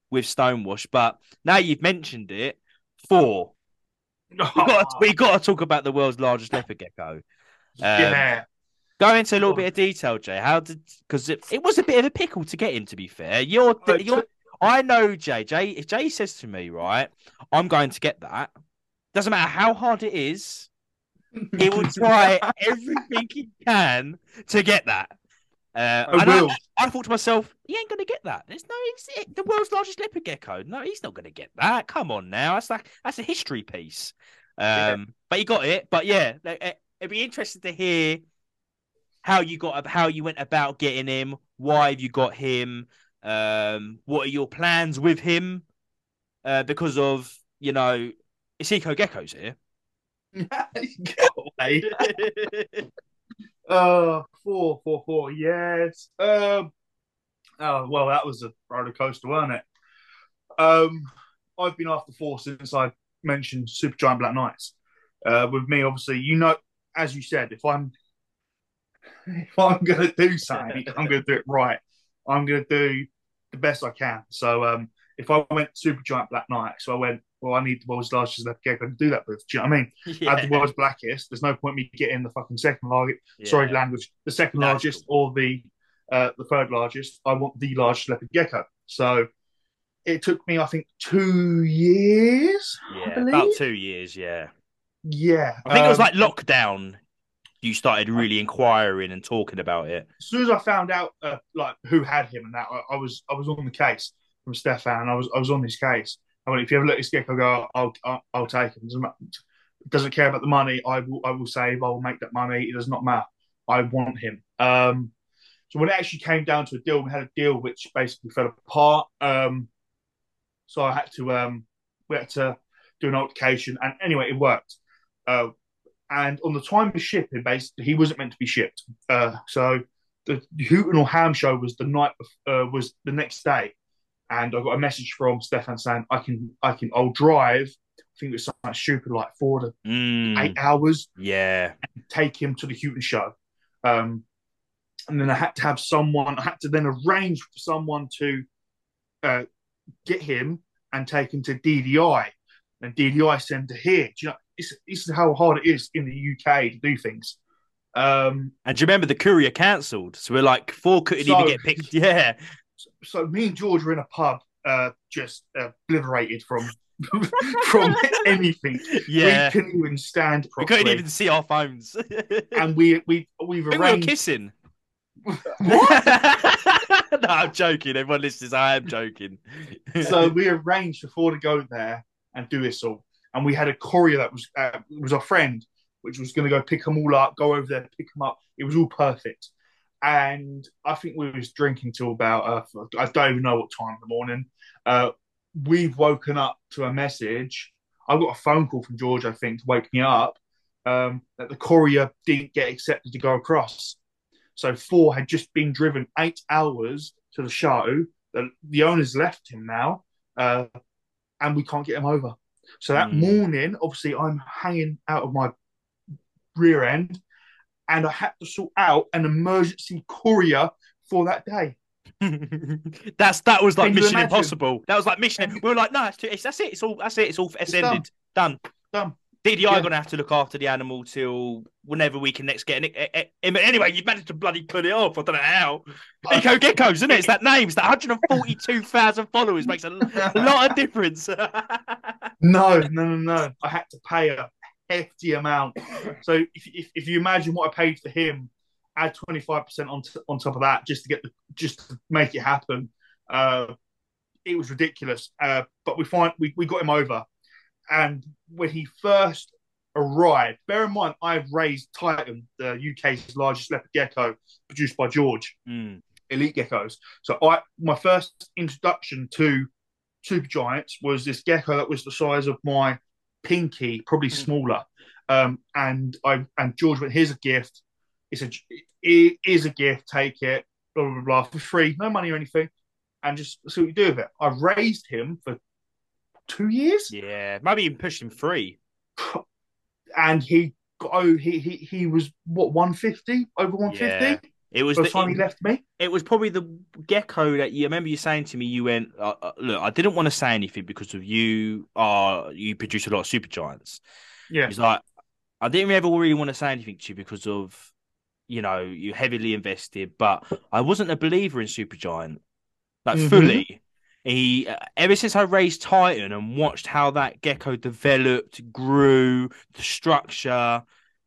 B: with Stonewash. But now you've mentioned it, four. We got we got to talk about the world's largest leopard gecko. Um,
C: yeah,
B: Go into a little bit of detail, Jay. How did because it, it was a bit of a pickle to get him. To be fair, you're you're. I know Jay. Jay, if Jay says to me, right, I'm going to get that. Doesn't matter how hard it is. He will (laughs) try everything he can to get that. Uh,
C: I
B: and I,
C: will.
B: I thought to myself, he ain't going to get that. There's no, it, the world's largest leopard gecko. No, he's not going to get that. Come on now, that's like that's a history piece. Um,
C: Yeah.
B: but he got it. But yeah, like, it'd be interesting to hear how you got how you went about getting him. Why have you got him? Um, what are your plans with him? Uh, because of you know, it's Eco Geckos here.
C: Uh, (laughs) four, four, four. Yes. Um. Oh well, that was a roller coaster, wasn't it? Um, I've been after four since I mentioned Super Giant Black Nights. Uh, with me, obviously, you know, as you said, if I'm (laughs) if I'm gonna do something, I'm gonna do it right. I'm gonna do the best I can. So um, if I went super giant black night, so I went, well, I need the world's largest leopard gecko to do that with. Do you know what I mean? (laughs)
B: Yeah.
C: As the world's blackest, there's no point me getting the fucking second largest. Sorry, language. The second
B: That's
C: largest or the uh, the third largest. I want the largest leopard gecko. So it took me, I think, two years.
B: Yeah, about two years. Yeah,
C: Yeah,
B: I think it was
C: Um,
B: like lockdown. You started really inquiring and talking about it.
C: as soon as I found out uh, like who had him and that, I, I was I was on the case from Stefan. I was I was on his case. I went, if you ever let this gecko go, I'll I'll, I'll take him. Doesn't, doesn't care about the money. I will I will save. I will make that money. It does not matter. I want him. Um, so when it actually came down to a deal, we had a deal which basically fell apart. Um, so I had to um, we had to do an altercation, and anyway, it worked. Uh, and on the time of shipping, basically, he wasn't meant to be shipped. Uh, so the Houten or Hamm show was the night uh, was the next day, and I got a message from Stefan saying I can I can I'll drive. I think it was something stupid like four to
B: Mm,
C: eight hours.
B: yeah,
C: Take him to the Houten show, um, and then I had to have someone. I had to then arrange for someone to uh, get him and take him to DDI, and DDI send to here. Do you know? This, this is how hard it is in the UK to do things. Um,
B: and do you remember the courier cancelled? So we're like, four couldn't
C: So-
B: even get picked. (laughs) Yeah,
C: so me and George were in a pub, uh, just uh, obliterated from (laughs) from anything.
B: yeah.
C: We couldn't even stand
B: We couldn't even see our phones. (laughs)
C: And we we we've
B: I think we were kissing.
C: What?
B: no, I'm joking. Everyone listens. I am joking.
C: so we arranged for four to go there and do this all. And we had a courier that was uh, was our friend, which was going to go pick them all up, go over there, pick them up. It was all perfect. And I think we was drinking till about uh, I don't even know what time in the morning. Uh, we've woken up to a message. I got a phone call from George, I think, to wake me up um, that the courier didn't get accepted to go across. So four had just been driven eight hours to the show. The, the owners left him now, uh, and we can't get him over. So that
B: Mm.
C: morning, obviously, I'm hanging out of my rear end, and I had to sort out an emergency courier for that day. (laughs)
B: that's that was like Mission
C: imagine?
B: Impossible. That was like Mission. We were like, no, it's, too, it's that's it. It's all that's it. It's all it's,
C: It's
B: ended. Done.
C: Done.
B: DDI
C: Yeah.
B: gonna have to look after the animal till whenever we can next get it. Eh, Anyway, you managed to bloody pull it off. I don't know how. Eco Geckos, isn't it? It's that name. It's that (laughs) 142,000 followers makes a, a (laughs) lot of difference. (laughs)
C: No, no, no, no. I had to pay a hefty amount. So if, if, if you imagine what I paid for him, add twenty five percent on t- on top of that just to get the just to make it happen. Uh, it was ridiculous. Uh, but we find we, we got him over, and when he first arrived, bear in mind I've raised Titan, the UK's largest leopard gecko, produced by George.
B: Mm.
C: elite geckos. So I my first introduction to super giants was this gecko that was the size of my pinky, probably
B: Mm.
C: smaller. Um, and I and George went, "Here's a gift. It's a it is a gift. Take it. Blah blah blah for free, no money or anything, and just see what you do with it." I raised him for two years,
B: Yeah, maybe even pushed him free.
C: and he got oh he he he was what one fifty over one
B: Yeah.
C: fifty
B: It was the,
C: the time he left me.
B: it was probably the gecko that you I remember you saying to me. You went, uh, uh, look, I didn't want to say anything because of you. Are you produce a lot of super giants?
C: Yeah,
B: He's like, I didn't ever really want to say anything to you because of, you know, you heavily invested, but I wasn't a believer in Supergiant, like
C: Mhm.
B: fully. He uh, ever since I raised Titan and watched how that gecko developed, grew, the structure.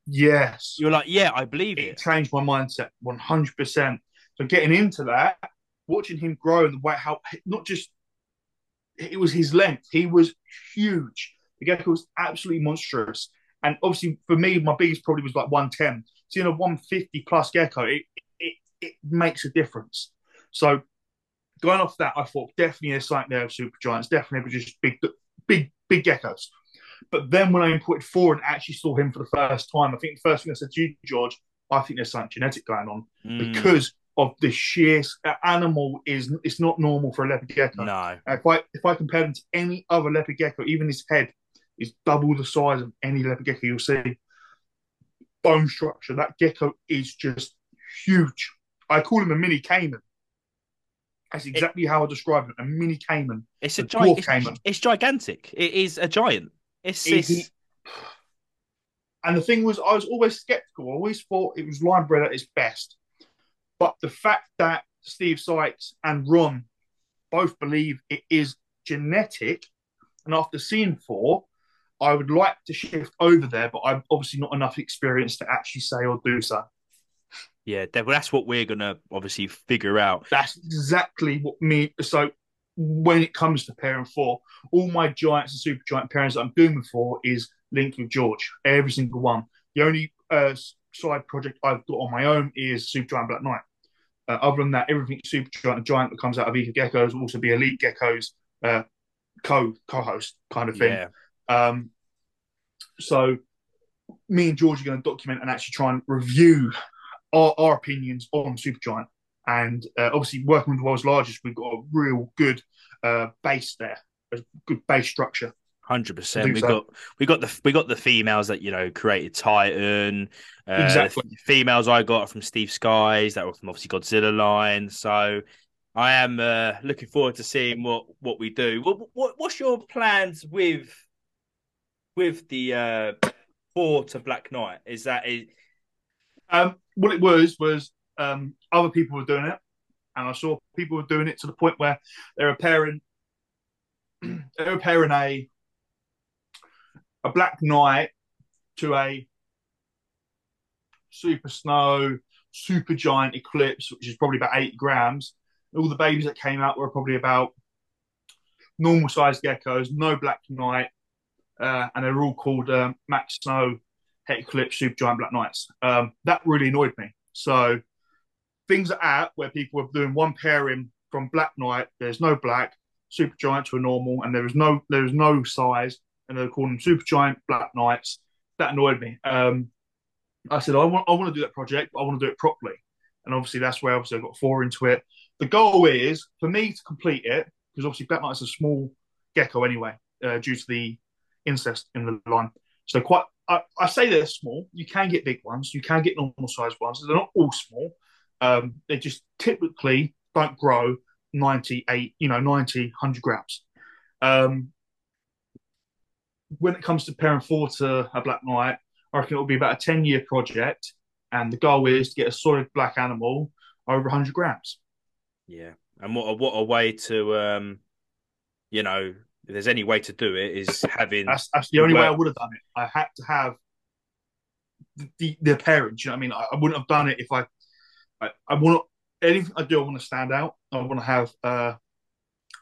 C: yes.
B: You're like, yeah, I believe
C: it
B: it.
C: changed my mindset 100%. So getting into that, watching him grow and the way how not just it was his length, he was huge. The gecko was absolutely monstrous. And obviously for me, my biggest probably was like 110. Seeing a 150 plus gecko, it it, it makes a difference. So going off that, I thought definitely a site there of super giants, definitely just big big big geckos. But then when I imported four and actually saw him for the first time, I think the first thing I said to you, George, I think there's something genetic going on
B: Mm,
C: because of the sheer animal is it's not normal for a leopard gecko.
B: no,
C: If I if I compare them to any other leopard gecko, even his head is double the size of any leopard gecko you'll see. Bone structure. That gecko is just huge. I call him a mini caiman. That's exactly it, how I describe it. A mini caiman.
B: It's a, a giant. It's, it's, gigantic. It is a giant. It's, it's... (sighs)
C: And the thing was, I was always skeptical. I always thought it was line bred at its best. But the fact that Steve Sykes and Ron both believe it is genetic, and after seeing four, I would like to shift over there, but I'm obviously not enough experience to actually say or do so.
B: Yeah, that's what we're gonna obviously figure out.
C: That's exactly what me. So when it comes to pairing four, all my giants and super giant pairings that I'm doing before is linked with George. Every single one. The only uh, side project I've got on my own is Super Giant Black Night. Uh, other than that, everything Super Giant and Giant that comes out of Eco Geckos will also be Elite Geckos uh, co co-host kind of thing. Yeah. Um, so me and George are going to document and actually try and review our, our opinions on Supergiant. And uh, obviously, working with the world's largest, we've got a real good uh, base there, a good base structure.
B: Hundred percent. We so. got we got the we got the females that you know created Titan. Uh, exactly. Females I got from Steve Sykes that were from obviously Godzilla line. So I am uh, looking forward to seeing what what we do. What, what what's your plans with with the uh, four to Black Night? Is that is
C: um, what it was was um, other people were doing it, and I saw people were doing it to the point where they're repairing (clears throat) they're a a black night to a super snow, super giant eclipse, which is probably about eight grams. All the babies that came out were probably about normal sized geckos, no black night, uh, and they're all called um, Mack Snow Eclipse Super Giant Black Nights. Um, that really annoyed me. So things are out where people are doing one pairing from Black Night. There's no black Super Giant to a normal, and there is no there is no size, and they're calling them Super Giant Black Nights. That annoyed me. Um, I said I want I want to do that project, but I want to do it properly, and obviously that's where obviously I got four into it. The goal is for me to complete it because obviously Black Night's a small gecko anyway, uh, due to the incest in the line. So quite I, I, say they're small. You can get big ones. You can get normal sized ones. They're not all small. Um, they just typically don't grow 98, you know, 90, 100 grams. Um, when it comes to pairing four to a black night, I reckon it'll be about a 10 year project. And the goal is to get a solid black animal over 100 grams.
B: Yeah. And what a, what a way to, um, you know, if there's any way to do it, is having.
C: That's, that's the only way I would have done it. I had to have the the parents. You know what I mean? I, I wouldn't have done it if I. I, I want anything I do. I want to stand out. I want to have uh,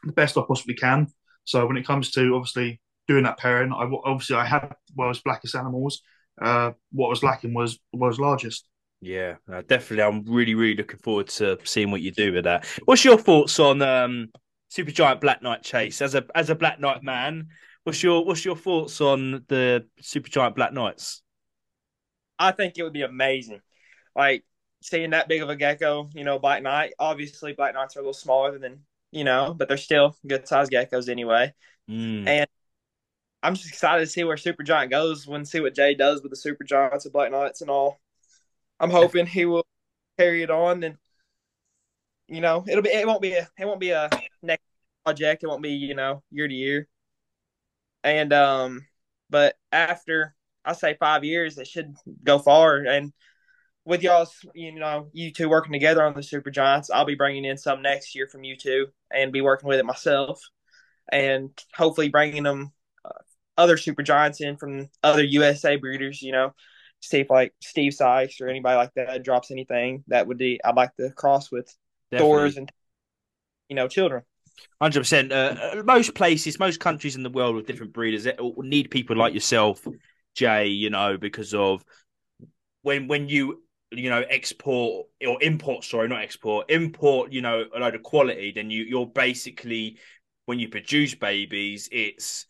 C: the best I possibly can. So when it comes to obviously doing that pairing, I obviously I had world's blackest animals. Uh, what was lacking was was largest.
B: Yeah, uh, definitely. I'm really, really looking forward to seeing what you do with that. What's your thoughts on um, Super Giant Black Night chase as a as a Black Night man. What's your what's your thoughts on the Super Giant Black Nights?
D: I think it would be amazing. Like seeing that big of a gecko, you know, Black Night. Obviously, Black Nights are a little smaller than you know, but they're still good sized geckos anyway. Mm. And I'm just excited to see where Super Giant goes. When see what Jay does with the Super Giants and Black Nights and all. I'm hoping he will carry it on and you know, it'll be it won't be a it won't be a next project. It won't be you know year to year. And um, but after I say five years, it should go far. And with y'all's you know you two working together on the Super Giants, I'll be bringing in some next year from you two and be working with it myself, and hopefully bringing them uh, other Super Giants in from other USA breeders. You know, see if like Steve Sykes or anybody like that drops anything that would be I'd like to cross with Definitely. and you know children.
B: Hundred uh, percent. Most places, most countries in the world with different breeders need people like yourself, Jay. You know, because of when when you you know export or import, sorry, not export, import. You know, a load of quality. Then you you're basically when you produce babies, it's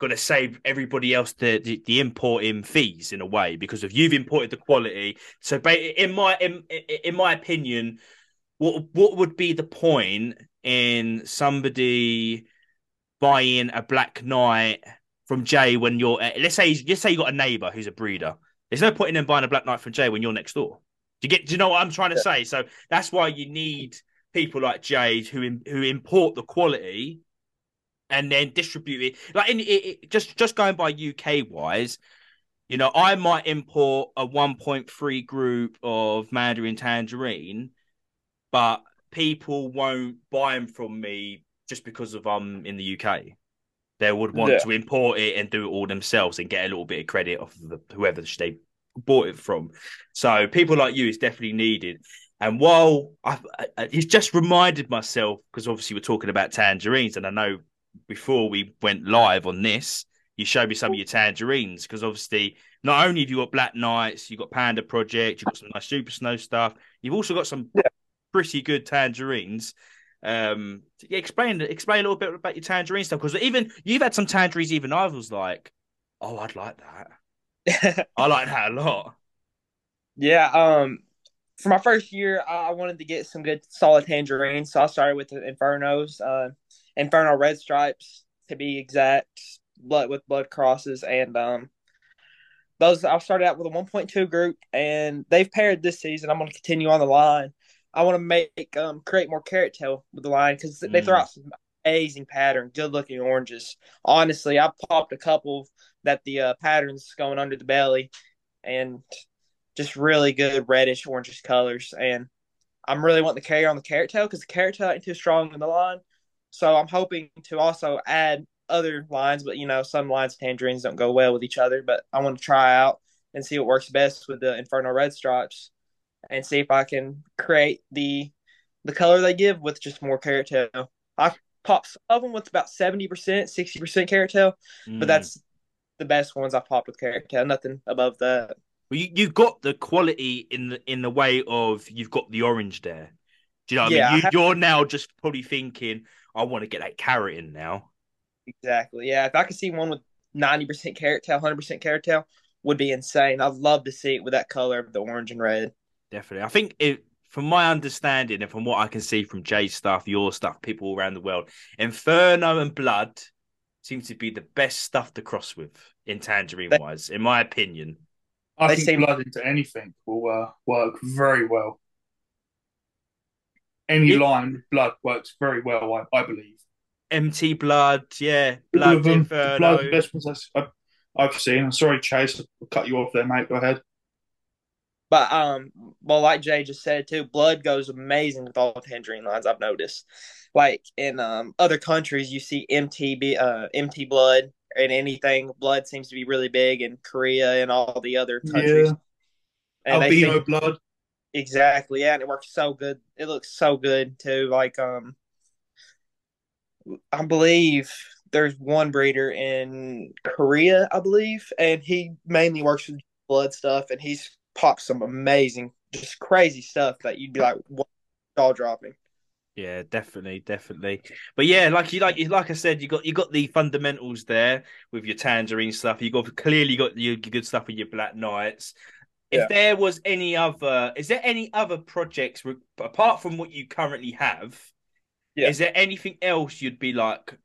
B: going to save everybody else the, the, the importing fees in a way because if you've imported the quality. So, in my in in my opinion, what what would be the point in somebody buying a Black Night from Jay when you're uh, let's say let's say you got a neighbor who's a breeder. There's no point in them buying a black night from Jay when you're next door. Do you get? Do you know what I'm trying to yeah. say? So that's why you need people like Jay who who import the quality and then distribute it. Like in it, it, just just going by UK wise, you know, I might import a 1.3 group of Mandarin Tangerine, but people won't buy them from me just because of I'm in the UK. They would want yeah. to import it and do it all themselves and get a little bit of credit off of the, whoever they bought it from. So people like you is definitely needed. And while I, I it's just reminded myself because obviously we're talking about tangerines, and I know before we went live on this, you showed me some of your tangerines because obviously not only have you got Black Nights, you've got Panda Project, you've got some nice Super Snow stuff, you've also got some yeah. Pretty good tangerines. Um, yeah, explain explain a little bit about your tangerine stuff because even you've had some tangerines. Even I was like, oh, I'd like that. (laughs) I like that a lot.
D: Yeah. Um, for my first year, I wanted to get some good solid tangerines, so I started with the Infernos, uh, Inferno Red Stripes to be exact, blood with blood crosses, and um, those I started out with a 1.2 group, and they've paired this season. I'm going to continue on the line. I want to make um create more carrot tail with the line because they throw out mm. some amazing pattern, good looking oranges. Honestly, I popped a couple that the uh, patterns going under the belly, and just really good reddish orangish colors. And I'm really wanting to carry on the carrot tail because the carrot tail ain't too strong in the line. So I'm hoping to also add other lines, but you know, some lines tangerines don't go well with each other. But I want to try out and see what works best with the Inferno Red Stripes and see if I can create the the color they give with just more carrot tail. I pop some of them with about seventy percent, sixty percent carrot tail, mm. but that's the best ones I popped with carrot tail. Nothing above that.
B: Well, you you got the quality in the in the way of you've got the orange there. Do you know what yeah, I mean? You, have... You're now just probably thinking, I want to get that carrot in now.
D: Exactly. Yeah. If I could see one with ninety percent carrot tail, hundred percent carrot tail, would be insane. I'd love to see it with that color of the orange and red.
B: Definitely. I think it, from my understanding and from what I can see from Jay's stuff, your stuff, people around the world, Inferno and Blood seems to be the best stuff to cross with in Tangerine wise, in my opinion.
C: I they think seem... Blood into anything will uh, work very well. Any it... line with Blood works very well, I, I believe.
B: MT Blood, yeah. Blood, Inferno. Blood,
C: best ones I've, I've seen. I'm sorry, Chase, I'll cut you off there, mate. Go ahead.
D: But um, well, like Jay just said too, blood goes amazing with all the tangerine lines. I've noticed. Like in um other countries, you see MT uh MT blood and anything blood seems to be really big in Korea and all the other countries. Yeah.
C: Albino think, blood.
D: Exactly. Yeah, and it works so good. It looks so good too. Like um, I believe there's one breeder in Korea, I believe, and he mainly works with blood stuff, and he's pop some amazing, just crazy stuff that you'd be like, what jaw dropping.
B: Yeah, definitely, definitely. But yeah, like you like you like I said, you got you got the fundamentals there with your tangerine stuff. You got clearly got your, your good stuff with your black nights. If yeah. there was any other, is there any other projects apart from what you currently have? Yeah. Is there anything else you'd be like?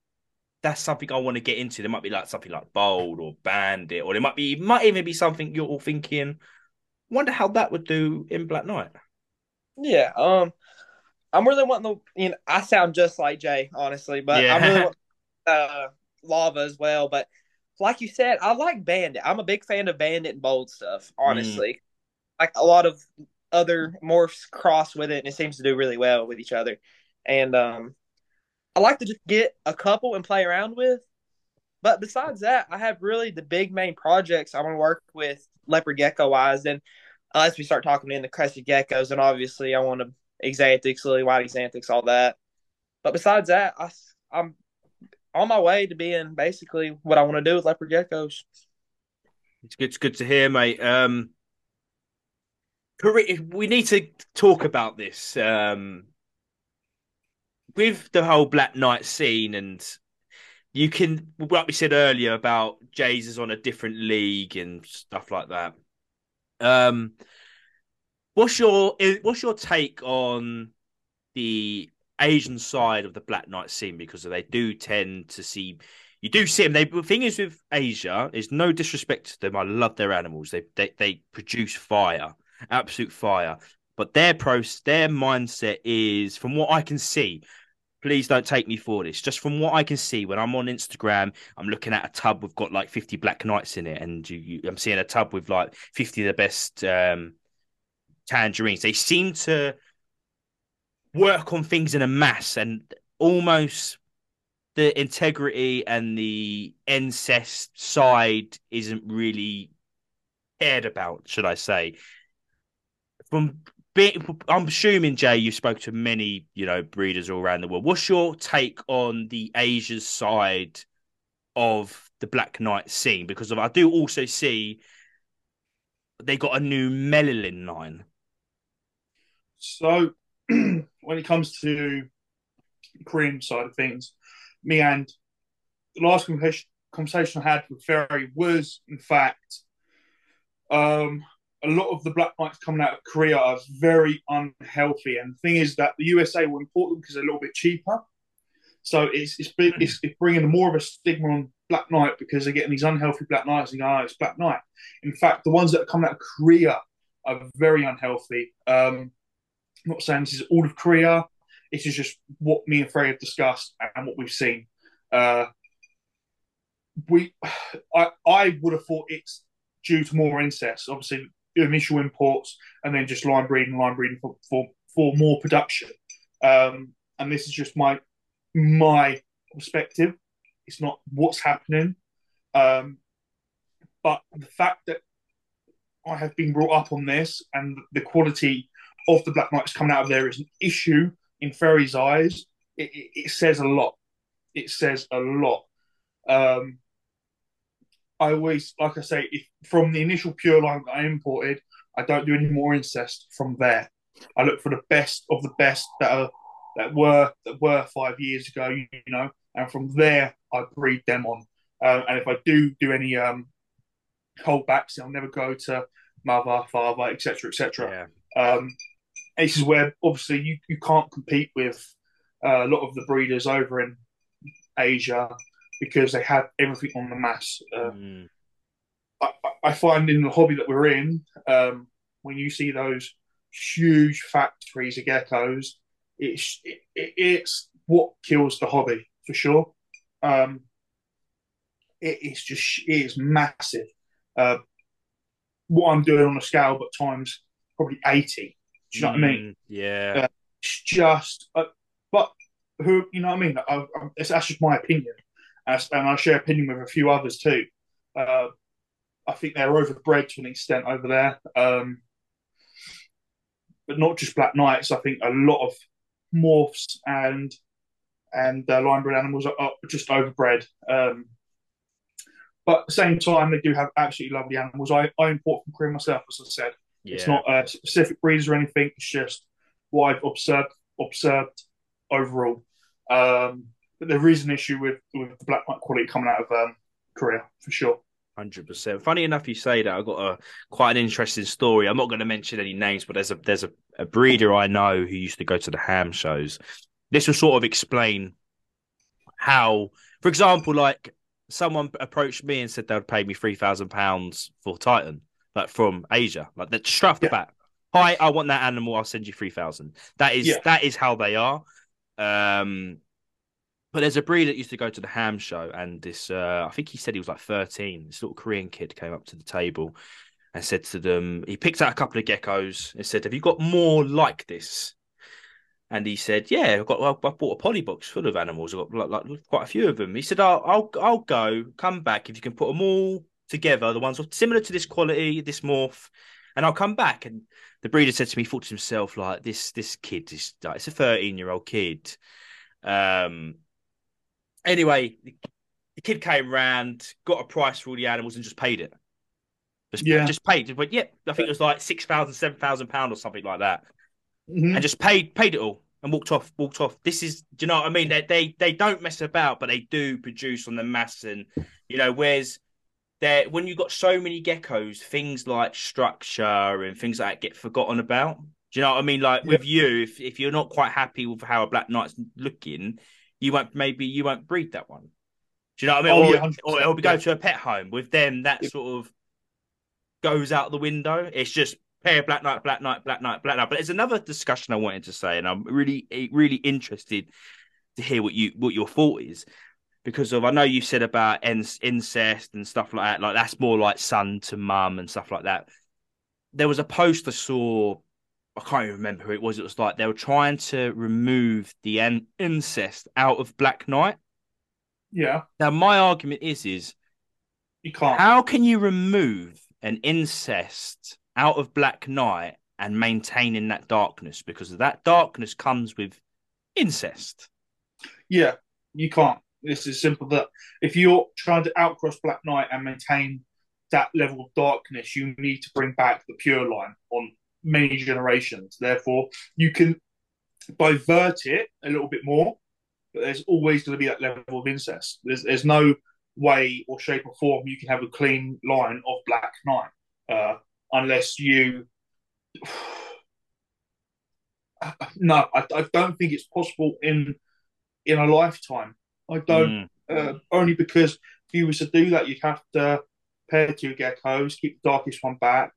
B: That's something I want to get into. There might be like something like bold or bandit, or there might be might even be something you're all thinking Wonder how that would do in Black Night.
D: Yeah, um, I'm really wanting to. You know, I sound just like Jay, honestly, but yeah. I'm really want, uh, lava as well. But like you said, I like Bandit. I'm a big fan of Bandit and Bold stuff. Honestly, mm. like a lot of other morphs cross with it, and it seems to do really well with each other. And um, I like to just get a couple and play around with. But besides that, I have really the big main projects I want to work with leopard gecko wise. Then unless we start talking in the crested geckos, and obviously I want to axanthics, lily white axanthics, all that. But besides that, I, I'm on my way to being basically what I want to do with leopard geckos.
B: It's good, it's good to hear, mate. Um, we need to talk about this um, with the whole Black Night scene, and you can, like we said earlier, about Jays is on a different league and stuff like that. Um, what's your what's your take on the Asian side of the Black Night scene? Because they do tend to see you do see them. They the thing is with Asia is no disrespect to them. I love their animals. They they they produce fire, absolute fire. But their pros, their mindset is, from what I can see, please don't take me for this. Just from what I can see, when I'm on Instagram, I'm looking at a tub with got like 50 black nights in it, and you, you, I'm seeing a tub with like 50 of the best um, tangerines. They seem to work on things in a mass and almost the integrity and the incest side isn't really cared about, should I say? From I'm assuming Jay, you spoke to many, you know, breeders all around the world. What's your take on the Asia side of the Black Night scene? Because I do also see they got a new Melilin line.
C: So, (clears throat) when it comes to Korean side of things, me and the last conversation I had with Ferry was, in fact, um, a lot of the black nights coming out of Korea are very unhealthy. And the thing is that the USA will import them because they're a little bit cheaper. So it's it's, it's, it's bringing more of a stigma on black night because they're getting these unhealthy black nights and go, oh, it's black night. In fact, the ones that are coming out of Korea are very unhealthy. Um, I'm not saying this is all of Korea. This is just what me and Ferry have discussed and what we've seen. Uh, we, (sighs) I, I would have thought it's due to more incest. Obviously, initial imports and then just line breeding, line breeding for for, for more production. Um, and this is just my my perspective. It's not what's happening, um, but the fact that I have been brought up on this and the quality of the Black Nights coming out of there is an issue in Ferry's eyes. It, it, it says a lot. It says a lot. Um, I always, like I say, if, from the initial pure line that I imported, I don't do any more incest from there. I look for the best of the best that are that were that were five years ago, you, know, and from there I breed them on. Uh, and if I do do any um, holdbacks, I'll never go to mother, father, etc., etc. Yeah. Um, this is where obviously you, you can't compete with uh, a lot of the breeders over in Asia because they have everything on the mass. Uh, mm. I, I, find in the hobby that we're in, um, when you see those huge factories of geckos, it's it, it's what kills the hobby for sure. Um, it is just it is massive. Uh, what I'm doing on a scale, but times probably eighty. Do you know mm, what I mean?
B: Mm, yeah.
C: Uh, it's just, uh, but who you know what I mean? I, I, that's just my opinion and I share opinion with a few others too. Uh, I think they're overbred to an extent over there, um, but not just black nights. I think a lot of morphs and and uh, line bred animals are, are just overbred. Um, but at the same time, they do have absolutely lovely animals. I, I import from Korea myself, as I said. Yeah. It's not a specific breeds or anything. It's just what I've observed observed overall. Um, but there is an issue with with the black night quality coming out of um, Korea for sure.
B: Hundred percent. Funny enough, you say that. I've got a quite an interesting story. I'm not going to mention any names, but there's a there's a, a breeder I know who used to go to the Hamm shows. This will sort of explain how, for example, like someone approached me and said they would pay me three thousand pounds for Titan, like from Asia, like that straight off the bat. Hi, I want that animal. I'll send you three thousand. That is yeah. that is how they are. Um, but there's a breeder that used to go to the Hamm show, and this, uh, I think he said he was like 13. This little Korean kid came up to the table and said to them, he picked out a couple of geckos and said, Have you got more like this? And he said, "Yeah, I've got. I bought a poly box full of animals. I've got like, like quite a few of them." He said, "I'll, I'll, I'll go. Come back if you can put them all together. The ones similar to this quality, this morph, and I'll come back." And the breeder said to me, he thought to himself, like, "This, this kid is like, it's a thirteen year old kid. Um, Anyway, the kid came round, got a price for all the animals, and just paid it. Just, yeah. just paid. But yeah, I think it was like six thousand, seven thousand pound or something like that, mm-hmm. and just paid paid it all and walked off. Walked off. This is, do you know what I mean? They they they don't mess about, but they do produce on the mass, and you know, whereas there when you've got so many geckos, things like structure and things like that get forgotten about. Do you know what I mean? Like yeah. with you, if if you're not quite happy with how a Black Night's looking, you won't maybe you won't breed that one. Do you know what I mean?
C: Oh,
B: or,
C: yeah,
B: or it'll be go
C: yeah.
B: to a pet home with them. That
C: Yeah.
B: sort of goes out the window. It's just pair black night, black night, black night, black night. But there's another discussion I wanted to say, and I'm really, eh, really interested to hear what you what your thought is because of I know you said about incest and stuff like that. Like that's more like son to mum and stuff like that. There was a post I saw. I can't even remember who it was. It was like they were trying to remove the an- incest out of Black Night.
C: Yeah,
B: Now my argument is is
C: you can't.
B: how can you remove an incest out of Black Night and maintaining that darkness because that darkness comes with incest.
C: Yeah, you can't. It's as simple that if you're trying to outcross Black Night and maintain that level of darkness, you need to bring back the pure line on many generations. Therefore, you can divert it a little bit more, but there's always going to be that level of incest. There's there's no way or shape or form you can have a clean line of Black Night uh, unless you. (sighs) No, I, I don't think it's possible in in a lifetime. I don't
B: Mm.
C: uh, only because if you was to do that, you'd have to pair two geckos, keep the darkest one back,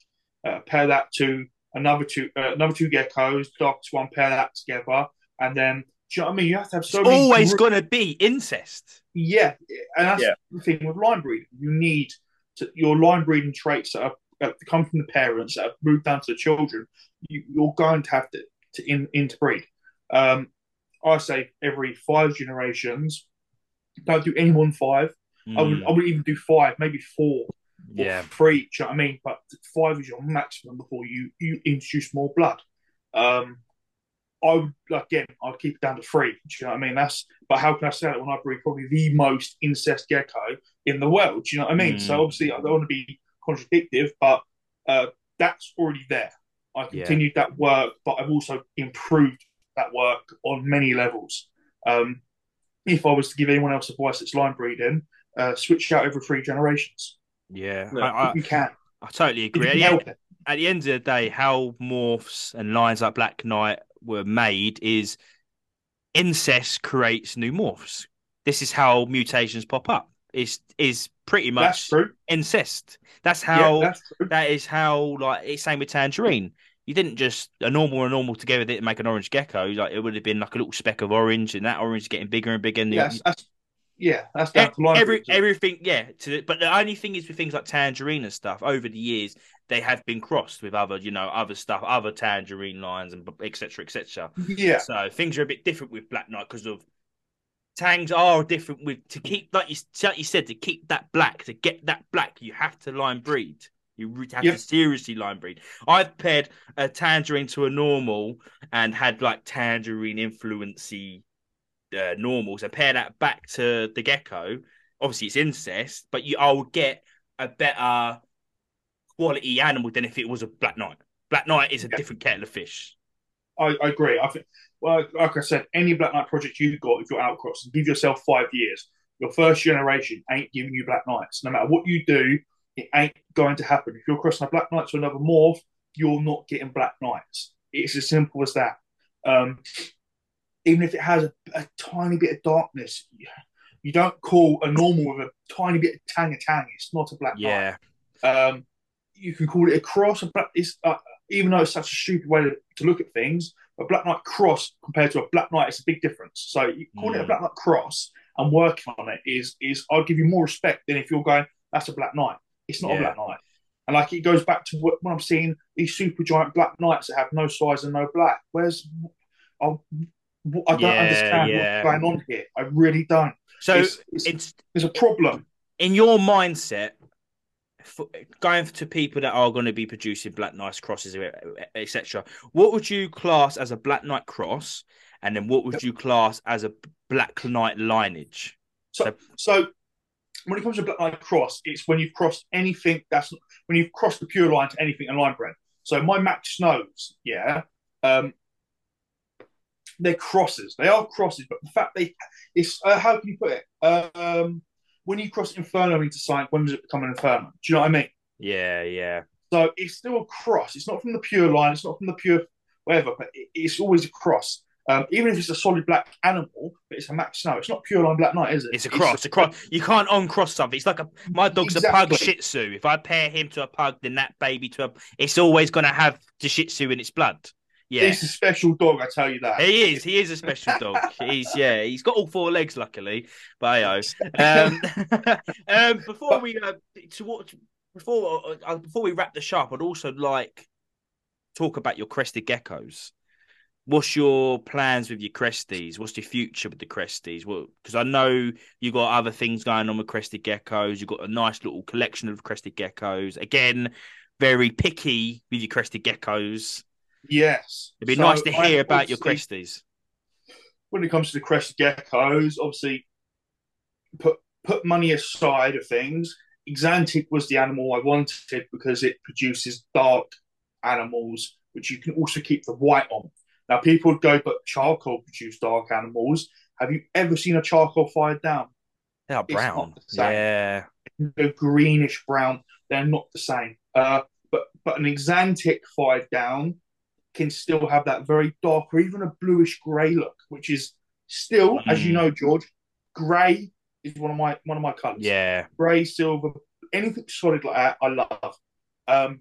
C: uh, pair that to another two, uh, another two geckos, darkest one, pair that together, and then do you know what I mean? You have to have so
B: It's
C: many.
B: always
C: gr-
B: going to be incest.
C: yeah, and that's
D: Yeah.
C: the thing with line breeding. You need to, your line breeding traits that, are, that come from the parents that have moved down to the children. You, you're going to have to, to in, interbreed. Um, I say every five generations. Don't do any more than five. I would
B: Mm.
C: I would even do five, maybe four or
B: Yeah.
C: three. Do you know what I mean? But five is your maximum before you you introduce more blood. Um, I would again, I'd keep it down to three. Do you know what I mean? That's but how can I say that when I breed probably the most incest gecko in the world? Do you know what I mean?
B: Mm.
C: So obviously I don't want to be contradictive, but uh, that's already there. I continued that work, but I've also improved that work on many levels. Um, if I was to give anyone else advice that's line breeding, uh, switch out every three generations.
B: Yeah.
D: No,
B: I, I,
C: you can.
B: I totally agree. At the, end, at the end of the day, how morphs and lines like Black Night were made is incest creates new morphs. This is how mutations pop up. Is is pretty
C: That's
B: much
C: true.
B: incest. That's how
C: yeah, that's
B: that is how like it's same with tangerine. You didn't just a normal and normal together didn't make an orange gecko. Like it would have been like a little speck of orange, and that orange is getting bigger and bigger. And
C: Yes,
B: you-
C: that's yeah, that's down to
B: every everything, yeah. To, but the only thing is with things like tangerine and stuff. Over the years, they have been crossed with other, you know, other stuff, other tangerine lines and etc. etc.
C: yeah,
B: So things are a bit different with Black Night because of tangs are different with to keep like you, like you said to keep that black to get that black you have to line breed. You have
C: Yep.
B: to seriously line breed. I've paired a tangerine to a normal and had like tangerine influency uh, normals and pair that back to the gecko. Obviously, it's incest, but you I would get a better quality animal than if it was a black night. Black night is a
C: Yeah.
B: different kettle of fish.
C: I, I agree. I think, well, like I said, any Black Night project you've got, if you're outcrossing, give yourself five years. Your first generation ain't giving you Black Nights. No matter what you do, it ain't going to happen. If you're crossing a Black Night to another morph, you're not getting Black Nights. It's as simple as that. Um, even if it has a, a tiny bit of darkness, you, don't call a normal with a tiny bit of tang a tang. It's not a Black Night.
B: Yeah,
C: Um, you can call it a cross. A black, it's, uh, even though it's such a stupid way to, to look at things, a Black Night cross compared to a Black Night is a big difference. So you calling it a
B: Mm.
C: Black Night cross and working on it is is I'll give you more respect than if you're going that's a Black Night. It's not
B: Yeah.
C: a Black Night. And like it goes back to what, when I'm seeing these super giant Black Nights that have no size and no black. Where's I, I don't
B: Yeah,
C: understand
B: yeah.
C: what's going on here. I really don't.
B: so
C: it's, it's,
B: it's
C: it's a problem.
B: in your mindset. For, going to people that are going to be producing black nights crosses etc what would you class as a black night cross and then what would you class as a black night lineage
C: So, so when it comes to Black Night Cross, it's when you've crossed anything that's when you've crossed the pure line to anything in line bred. So my Mack Snows, yeah, um, they're crosses. They are crosses, but the fact they it's uh, how can you put it? Um, when you cross Inferno into Science, when does it become an Inferno? Do you know what I mean?
B: yeah yeah
C: So it's still a cross. It's not from the pure line. It's not from the pure whatever, but it, it's always a cross. Um, even if it's a solid black animal, but it's a Mack Snow. It's not pure line Black Night, is it?
B: It's a cross. a cross. You can't uncross something. It's like a my dog's a pug
C: Exactly.
B: Shih Tzu. If I pair him to a pug, then that baby to a, it's always going to have the Shih Tzu in its blood. Yeah,
C: It's a special dog, I tell you that.
B: he is. He is a special dog. (laughs) He's yeah. He's got all four legs, luckily. But um, (laughs) um, before we uh, to what before uh, before we wrap the shop, I'd also like talk about your crested geckos. What's your plans with your cresties? What's your future with the cresties? Well, because I know you got other things going on with crested geckos. You've got a nice little collection of crested geckos. Again, very picky with your crested geckos.
C: Yes.
B: It'd be
C: So
B: nice to
C: I
B: hear about your cresties.
C: when it comes to the crested geckos, obviously put put money aside of things. Axanthic was the animal I wanted because it produces dark animals, which you can also keep the white on. Now people would go, but charcoal produce dark animals. Have you ever seen a charcoal fired down?
B: They are brown.
C: the.
B: Yeah.
C: They're greenish brown. They're not the same. Uh, but but an axanthic fired down can still have that very dark or even a bluish grey look, which is still, as you
B: Mm.
C: know, George, grey is one of my one of my colours.
B: Yeah.
C: Grey, silver, anything solid like that, I love. Um,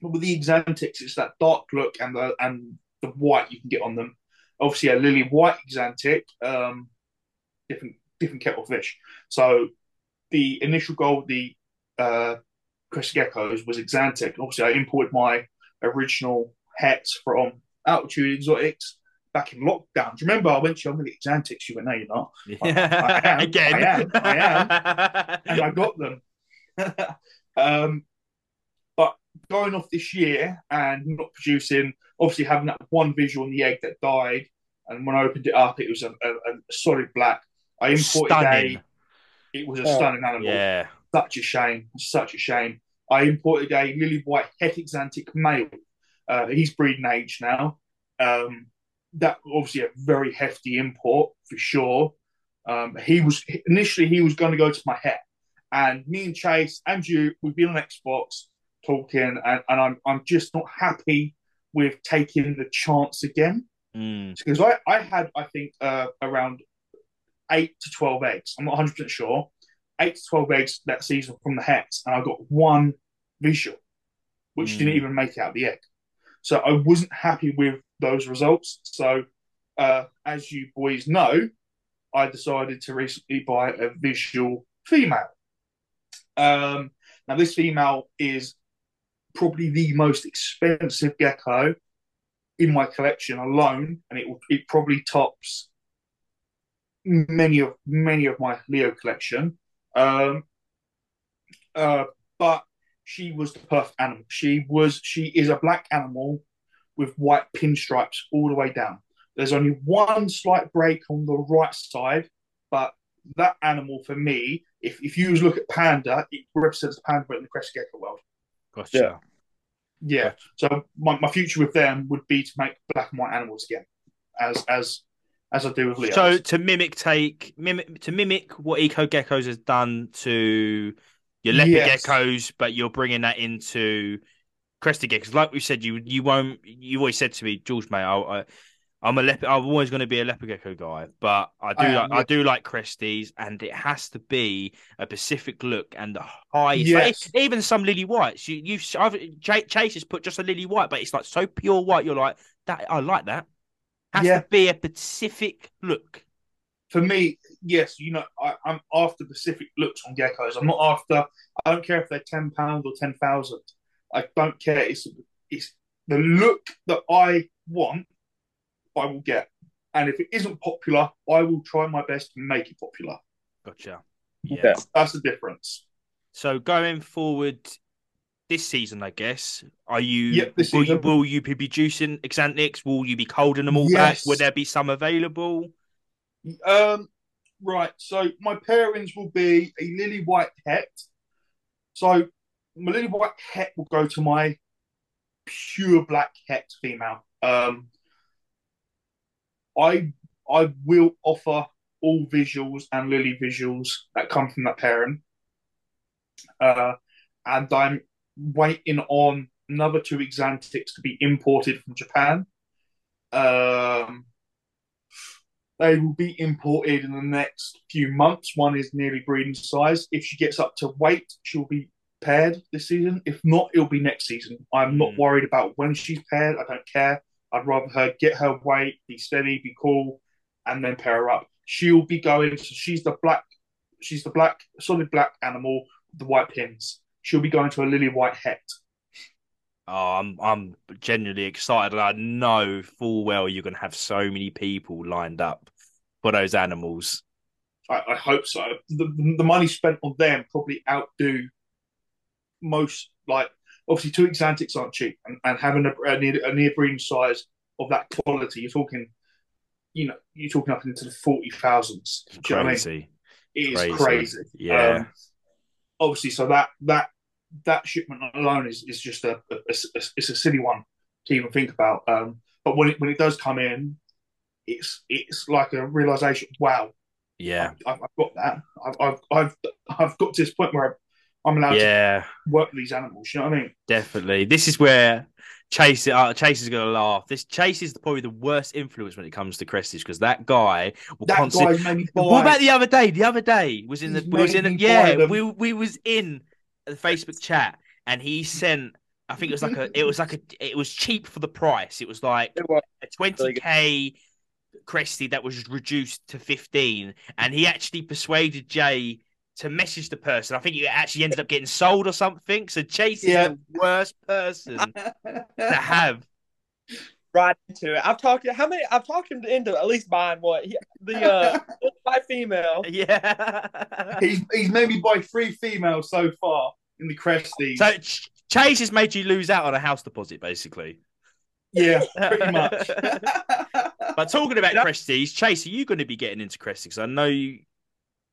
C: but with the axanthics, it's that dark look and the and the white you can get on them. Obviously, a lily white axanthic, um, different different kettle fish. So the initial goal with the uh, crested geckos was axanthic. Obviously, I imported my original hats from Altitude Exotics back in lockdown. Do you remember I went to you, I'm going to get axanthics? You went, no, you're not. (laughs) I am,
B: Again.
C: I am, I and I got them. um, but going off this year and not producing, obviously having that one visual on the egg that died, and when I opened it up, it was a, a, a solid black. I imported
B: Stunning.
C: a. It was a
D: Oh,
C: stunning animal.
B: Yeah.
C: Such a shame. Such a shame. I imported a lily white het axanthic male. Uh, he's breeding age now. Um, that obviously a very hefty import for sure. Um, he was initially he was going to go to my het, and me and Chase and you we've been on Xbox talking, and, and I'm I'm just not happy with taking the chance again
B: Mm.
C: because I, I had I think uh, around eight to twelve eggs. I'm not 100 percent sure. Eight to twelve eggs that season from the hets, and I got one visual, which
B: Mm.
C: didn't even make out the egg. So I wasn't happy with those results. So uh, as you boys know, I decided to recently buy a visual female. Um, now this female is probably the most expensive gecko in my collection alone, and it it probably tops many of many of my Leo collection. Um, uh, but she was the perfect animal. She was she is a black animal with white pinstripes all the way down. There's only one slight break on the right side, but that animal for me, if if you look at panda, it represents panda in the crested gecko world.
B: Gotcha.
C: Yeah. Yeah. So my, my future with them would be to make black and white animals again, as as as I do with Leo.
B: So to mimic take mimic to mimic what Eco Geckos has done to your leopard
C: Yes.
B: geckos, but you're bringing that into crested geckos. Like we said, you you won't. You always said to me, George, mate, I, I I'm a leopard. I'm always going to be a leopard gecko guy, but I do
C: I am,
B: like I do like cresties, and it has to be a Pacific look and the highest.
C: Yes.
B: like, even some lily whites. You you've I've, Ch- Chase has put just a lily white, but it's like so pure white. You're like that. I like that. Has
C: Yeah.
B: to be a Pacific look.
C: For me, yes, you know, I, I'm after specific looks on geckos. I'm not after. I don't care if they're ten pounds or ten thousand. I don't care. It's it's the look that I want. I will get, and if it isn't popular, I will try my best to make it popular.
B: Gotcha.
D: Yeah.
C: That's the difference.
B: So going forward this season, I guess, are you
C: Yep, this
B: will you
C: season.
B: will you be producing Xanthics? Will you be holding them all back?
C: Yes.
B: Will there be some available?
C: Um, right. So my pairings will be a lily white het. So my lily white het will go to my pure black het female. Um, I I will offer all visuals and lily visuals that come from that pairing. Uh, and I'm waiting on another two Axanthics to be imported from Japan. Um, They will be imported in the next few months. One is nearly breeding size. If she gets up to weight, she'll be paired this season. If not, it'll be next season. I'm not
B: Mm.
C: worried about when she's paired. I don't care. I'd rather her get her weight, be steady, be cool, and then pair her up. She'll be going. So she's the black. She's the black, solid black animal with the white pins. She'll be going to a lily white het.
B: Oh, I'm I'm genuinely excited, and I know full well you're going to have so many people lined up for those animals.
C: I, I hope so. The, the money spent on them probably outdo most. Like obviously, two axanthics aren't cheap, and, and having a, a near a near breeding size of that quality, you're talking, you know, you're talking up into the forty thousands. Know I mean?
B: Crazy,
C: It is
B: Crazy.
C: crazy.
B: yeah.
C: Um, obviously, so that that that shipment alone is, is just a, a, a- it's a silly one to even think about. Um, but when it when it does come in, it's it's like a realization. Wow,
B: yeah,
C: I've, I've got that. I've, I've I've I've got to this point where I'm allowed to work with these animals. You know what I mean?
B: definitely. This is where Chase uh, Chase is going to laugh. This Chase is probably the worst influence when it comes to Cresties because that guy will
C: That
B: constantly.
C: guy's made me buy.
B: What about the other day? The other day was in the
C: He's
B: we was in
C: me
B: yeah
C: them.
B: we we was in the Facebook chat and he sent I think it was like a it was like a it was cheap for the price. It was like
D: It was.
B: a twenty k Cresty that was reduced to fifteen, and he actually persuaded Jay to message the person. I think it actually ended up getting sold or something. So Chase is the worst person (laughs) to have.
D: right into it. I've talked how many? I've talked him into at least buying what he, the uh (laughs) by female.
B: Yeah.
C: he's he's made me buy three females so far in the Cresties.
B: So Ch- Chase has made you lose out on a house deposit, basically.
C: Yeah, (laughs) pretty much. (laughs)
B: But talking about
D: Yeah.
B: Cresties, Chase, are you going to be getting into Cresties? I know you,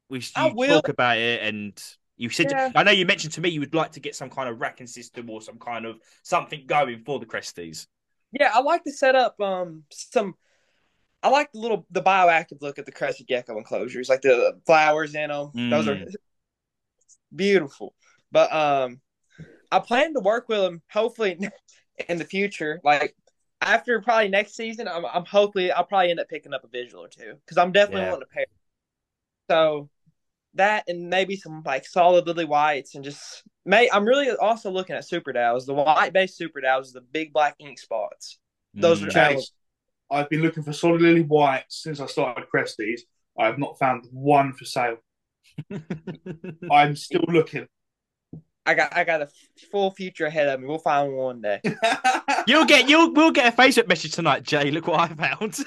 B: we
D: I
B: you
D: will.
B: talk about it, and you said
D: Yeah.
B: I know you mentioned to me you would like to get some kind of racking system or some kind of something going for the Cresties.
D: Yeah, I like to set up um some. I like the little the bioactive look at the crested gecko enclosures, like the flowers in them. Those are
B: Mm.
D: beautiful. But um, I plan to work with them hopefully (laughs) in the future. Like after probably next season, I'm, I'm hopefully I'll probably end up picking up a visual or two because I'm definitely
B: Yeah.
D: wanting to pair. So that and maybe some like solid lily whites and just may I'm really also looking at super dows. The white based super dows, the big black ink spots. Those are
B: Mm.
C: Chase, I've been looking for solid lily whites since I started Cresties. I have not found one for sale. (laughs) I'm still looking.
D: I got I got a full future ahead of me. We'll find one day. (laughs)
B: You'll get you'll we'll get a Facebook message tonight, Jay. Look what I found.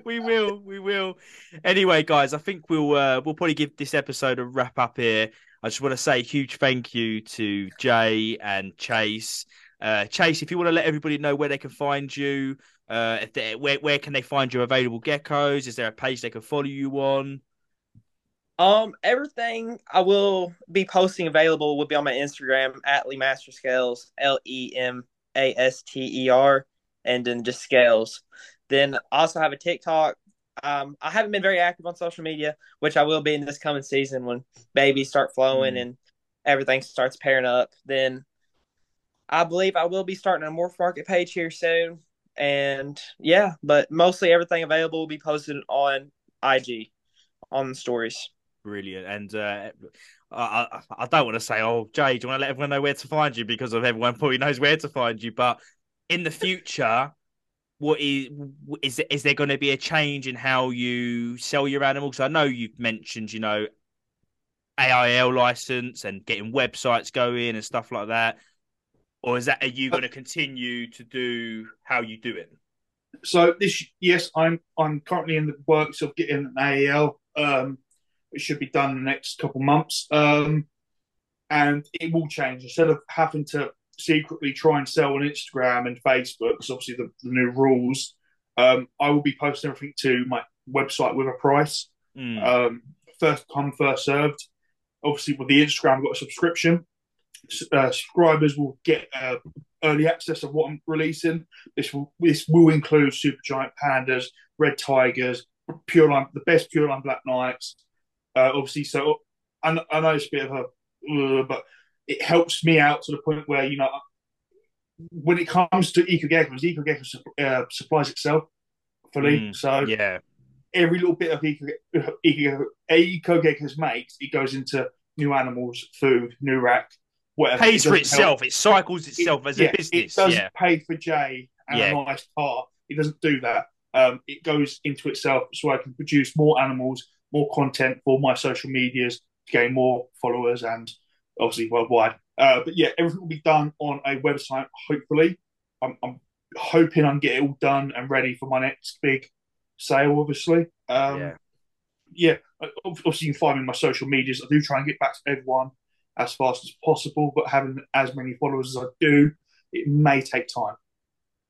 B: (laughs) we will, we will. Anyway, guys, I think we'll uh, we'll probably give this episode a wrap up here. I just want to say a huge thank you to Jay and Chase. Uh, Chase, if you want to let everybody know where they can find you, uh, if they, where where can they find your available geckos? Is there a page they can follow you on?
D: Um, everything I will be posting available will be on my Instagram at LeMaster Scales, L E M A S T E R, and then just scales. Then I also have a TikTok. Um, I haven't been very active on social media, which I will be in this coming season when babies start flowing
B: Mm.
D: and everything starts pairing up. Then I believe I will be starting a Morph Market page here soon. And yeah, but mostly everything available will be posted on IG on the stories.
B: Brilliant. And uh, I, I, I don't want to say, oh, Jay, do you want to let everyone know where to find you? Because of everyone (laughs) probably knows where to find you. But in the future, what is is is there going to be a change in how you sell your animals? I know you've mentioned, you know, AIL license and getting websites going and stuff like that. Or is that are you going to continue to do how you do it?
C: So this, yes, I'm I'm currently in the works of getting an AEL. Um, it should be done in the next couple months. Um, and it will change instead of having to secretly try and sell on Instagram and Facebook, because obviously the, the new rules. Um, I will be posting everything to my website with a price.
B: Mm.
C: Um, first come, first served. Obviously, with the Instagram, I've got a subscription. Uh, subscribers will get uh, early access of what I'm releasing. This will this will include super giant pandas, red tigers, pure line, the best pure line black nights. Uh, obviously, so I, I know it's a bit of a, uh, but it helps me out to the point where you know when it comes to EcoGeckos, EcoGeckos uh, supplies itself fully.
B: Mm,
C: so
B: yeah.
C: every little bit of eco, (laughs) eco, eco geckos makes, it goes into new animals, food, new rack, whatever.
B: Pays
C: It
B: for itself.
C: help-
B: It cycles itself as
C: yeah,
B: a business.
C: It doesn't
B: Yeah.
C: pay for Jay and
B: Yeah.
C: a nice car. It doesn't do that. Um, it goes into itself so I can produce more animals, more content for my social medias to gain more followers and obviously worldwide. Uh, but yeah, everything will be done on a website. Hopefully, I'm, I'm hoping I can get it all done and ready for my next big sale. Obviously, um,
B: yeah.
C: yeah, obviously you can find me on my social medias. I do try and get back to everyone as fast as possible, but having as many followers as I do, it may take time.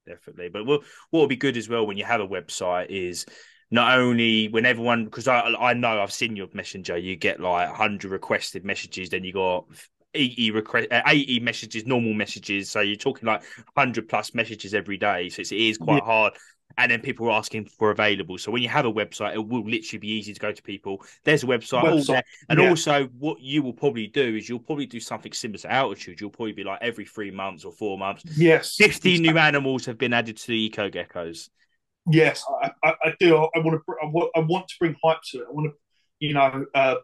B: definitely. But what what would be good as well when you have a website is not only when everyone because I I know I've seen your messenger, you get like hundred requested messages, then you got. 80 request uh, 80 messages normal messages so you're talking like 100 plus messages every day so it's, it is quite
C: Yeah.
B: hard and then people are asking for available so when you have a website it will literally be easy to go to people there's a website,
C: Website,
B: there. and
C: yeah.
B: also what you will probably do is you'll probably do something similar to altitude you'll probably be like every three months or four months
C: Yes,
B: 50 new animals have been added to the eco geckos.
C: Yes, I, I, I do. I want to. I want, I want to bring hype to it. I want to, you know, uh,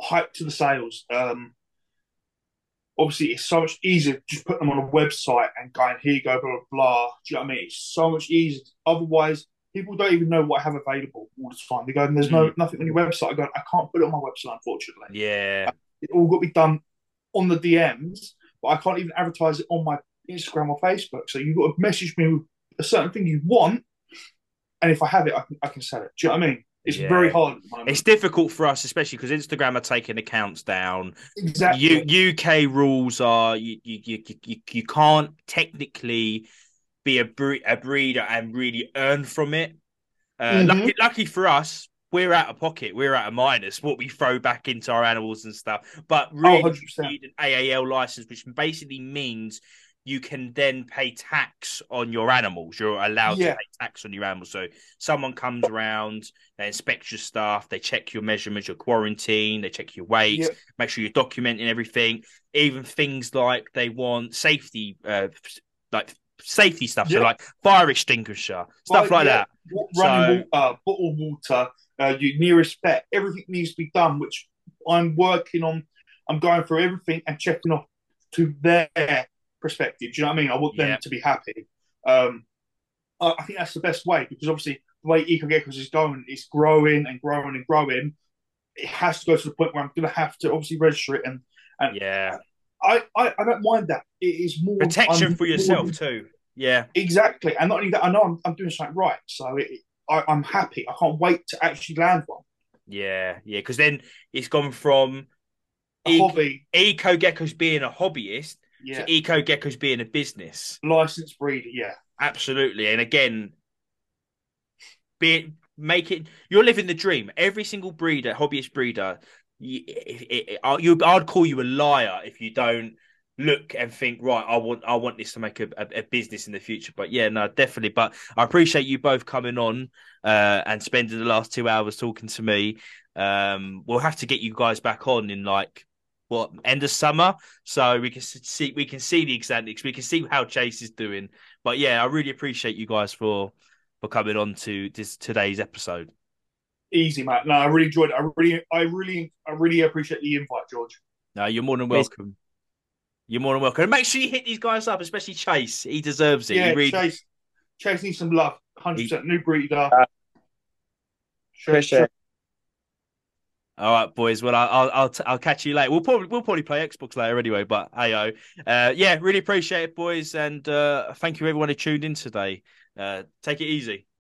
C: hype to the sales. Um, obviously, it's so much easier to just put them on a website and going, here you go, blah, blah, blah. Do you know what I mean? It's so much easier. Otherwise, people don't even know what I have available all the time. They go, there's no nothing on your website. I go, I can't put it on my website, unfortunately.
B: Yeah,
C: It all got to be done on the DMs, but I can't even advertise it on my Instagram or Facebook. So you've got to message me with a certain thing you want, and if I have it, I can, I can sell it. Do you know what I mean? It's
B: Yeah.
C: very hard at the moment.
B: it's difficult for us, especially because Instagram are taking accounts down.
C: exactly.
B: U- UK rules are you you, you you you can't technically be a, bre- a breeder and really earn from it. Uh,
C: Mhm.
B: lucky, lucky for us, we're out of pocket. We're out of minus. What we throw back into our animals and stuff. But really, you
C: 100%.
B: need an AAL license, which basically means you can then pay tax on your animals. You're allowed
C: Yeah.
B: to pay tax on your animals. So someone comes around, they inspect your stuff, they check your measurements, your quarantine, they check your weight,
C: Yeah.
B: make sure you're documenting everything. Even things like they want safety, uh, like safety stuff, so like fire extinguisher, stuff
C: Well,
B: like
C: yeah,
B: that.
C: wa-
B: So-
C: Running water, bottled water, uh, your nearest vet, everything needs to be done, which I'm working on. I'm going through everything and checking off to their perspective. Do you know what I mean? I want them
B: Yeah.
C: to be happy. Um, I, I think that's the best way because obviously the way Eco Geckos is going, it's growing and growing and growing. It has to go to the point where I'm going to have to obviously register it, and
B: Yeah,
C: I, I, I don't mind that. It is more
B: protection
C: I'm
B: for yourself
C: than-
B: too. Yeah,
C: Exactly, and not only that, I know I'm, I'm doing something right, so it, I, I'm happy. I can't wait to actually land one.
B: yeah, yeah. Because then it's gone from
C: A
B: E-
C: hobby,
B: Eco Geckos being a hobbyist
C: yeah,
B: to Eco Geckos being a business.
C: licensed breeder, yeah,
B: Absolutely. And again, be it, make it you're living the dream. Every single breeder, hobbyist breeder, you, it, it, it- you I'd call you a liar if you don't look and think right. I want I want this to make a, a, a business in the future. But yeah, no, definitely. But I appreciate you both coming on uh, and spending the last two hours talking to me. Um, we'll have to get you guys back on in like what end of summer so we can see we can see the exact we can see how chase is doing but yeah i really appreciate you guys for for coming on to this today's episode
C: easy, Matt. No, I really enjoyed it. I really, I really, I really appreciate the invite, George.
B: no you're more than
D: Please.
B: welcome you're more than welcome and make sure you hit these guys up especially chase he deserves it
C: yeah,
B: he really
C: Chase, Chase needs some love. Hundred percent new breeder.
D: Uh,
C: Sure,
D: Appreciate
C: sure.
B: All right boys. Well i'll i'll, I'll catch you later. We'll probably we'll probably play xbox later anyway but hey oh. Uh yeah really appreciate it boys and uh thank you everyone who tuned in today. Uh take it easy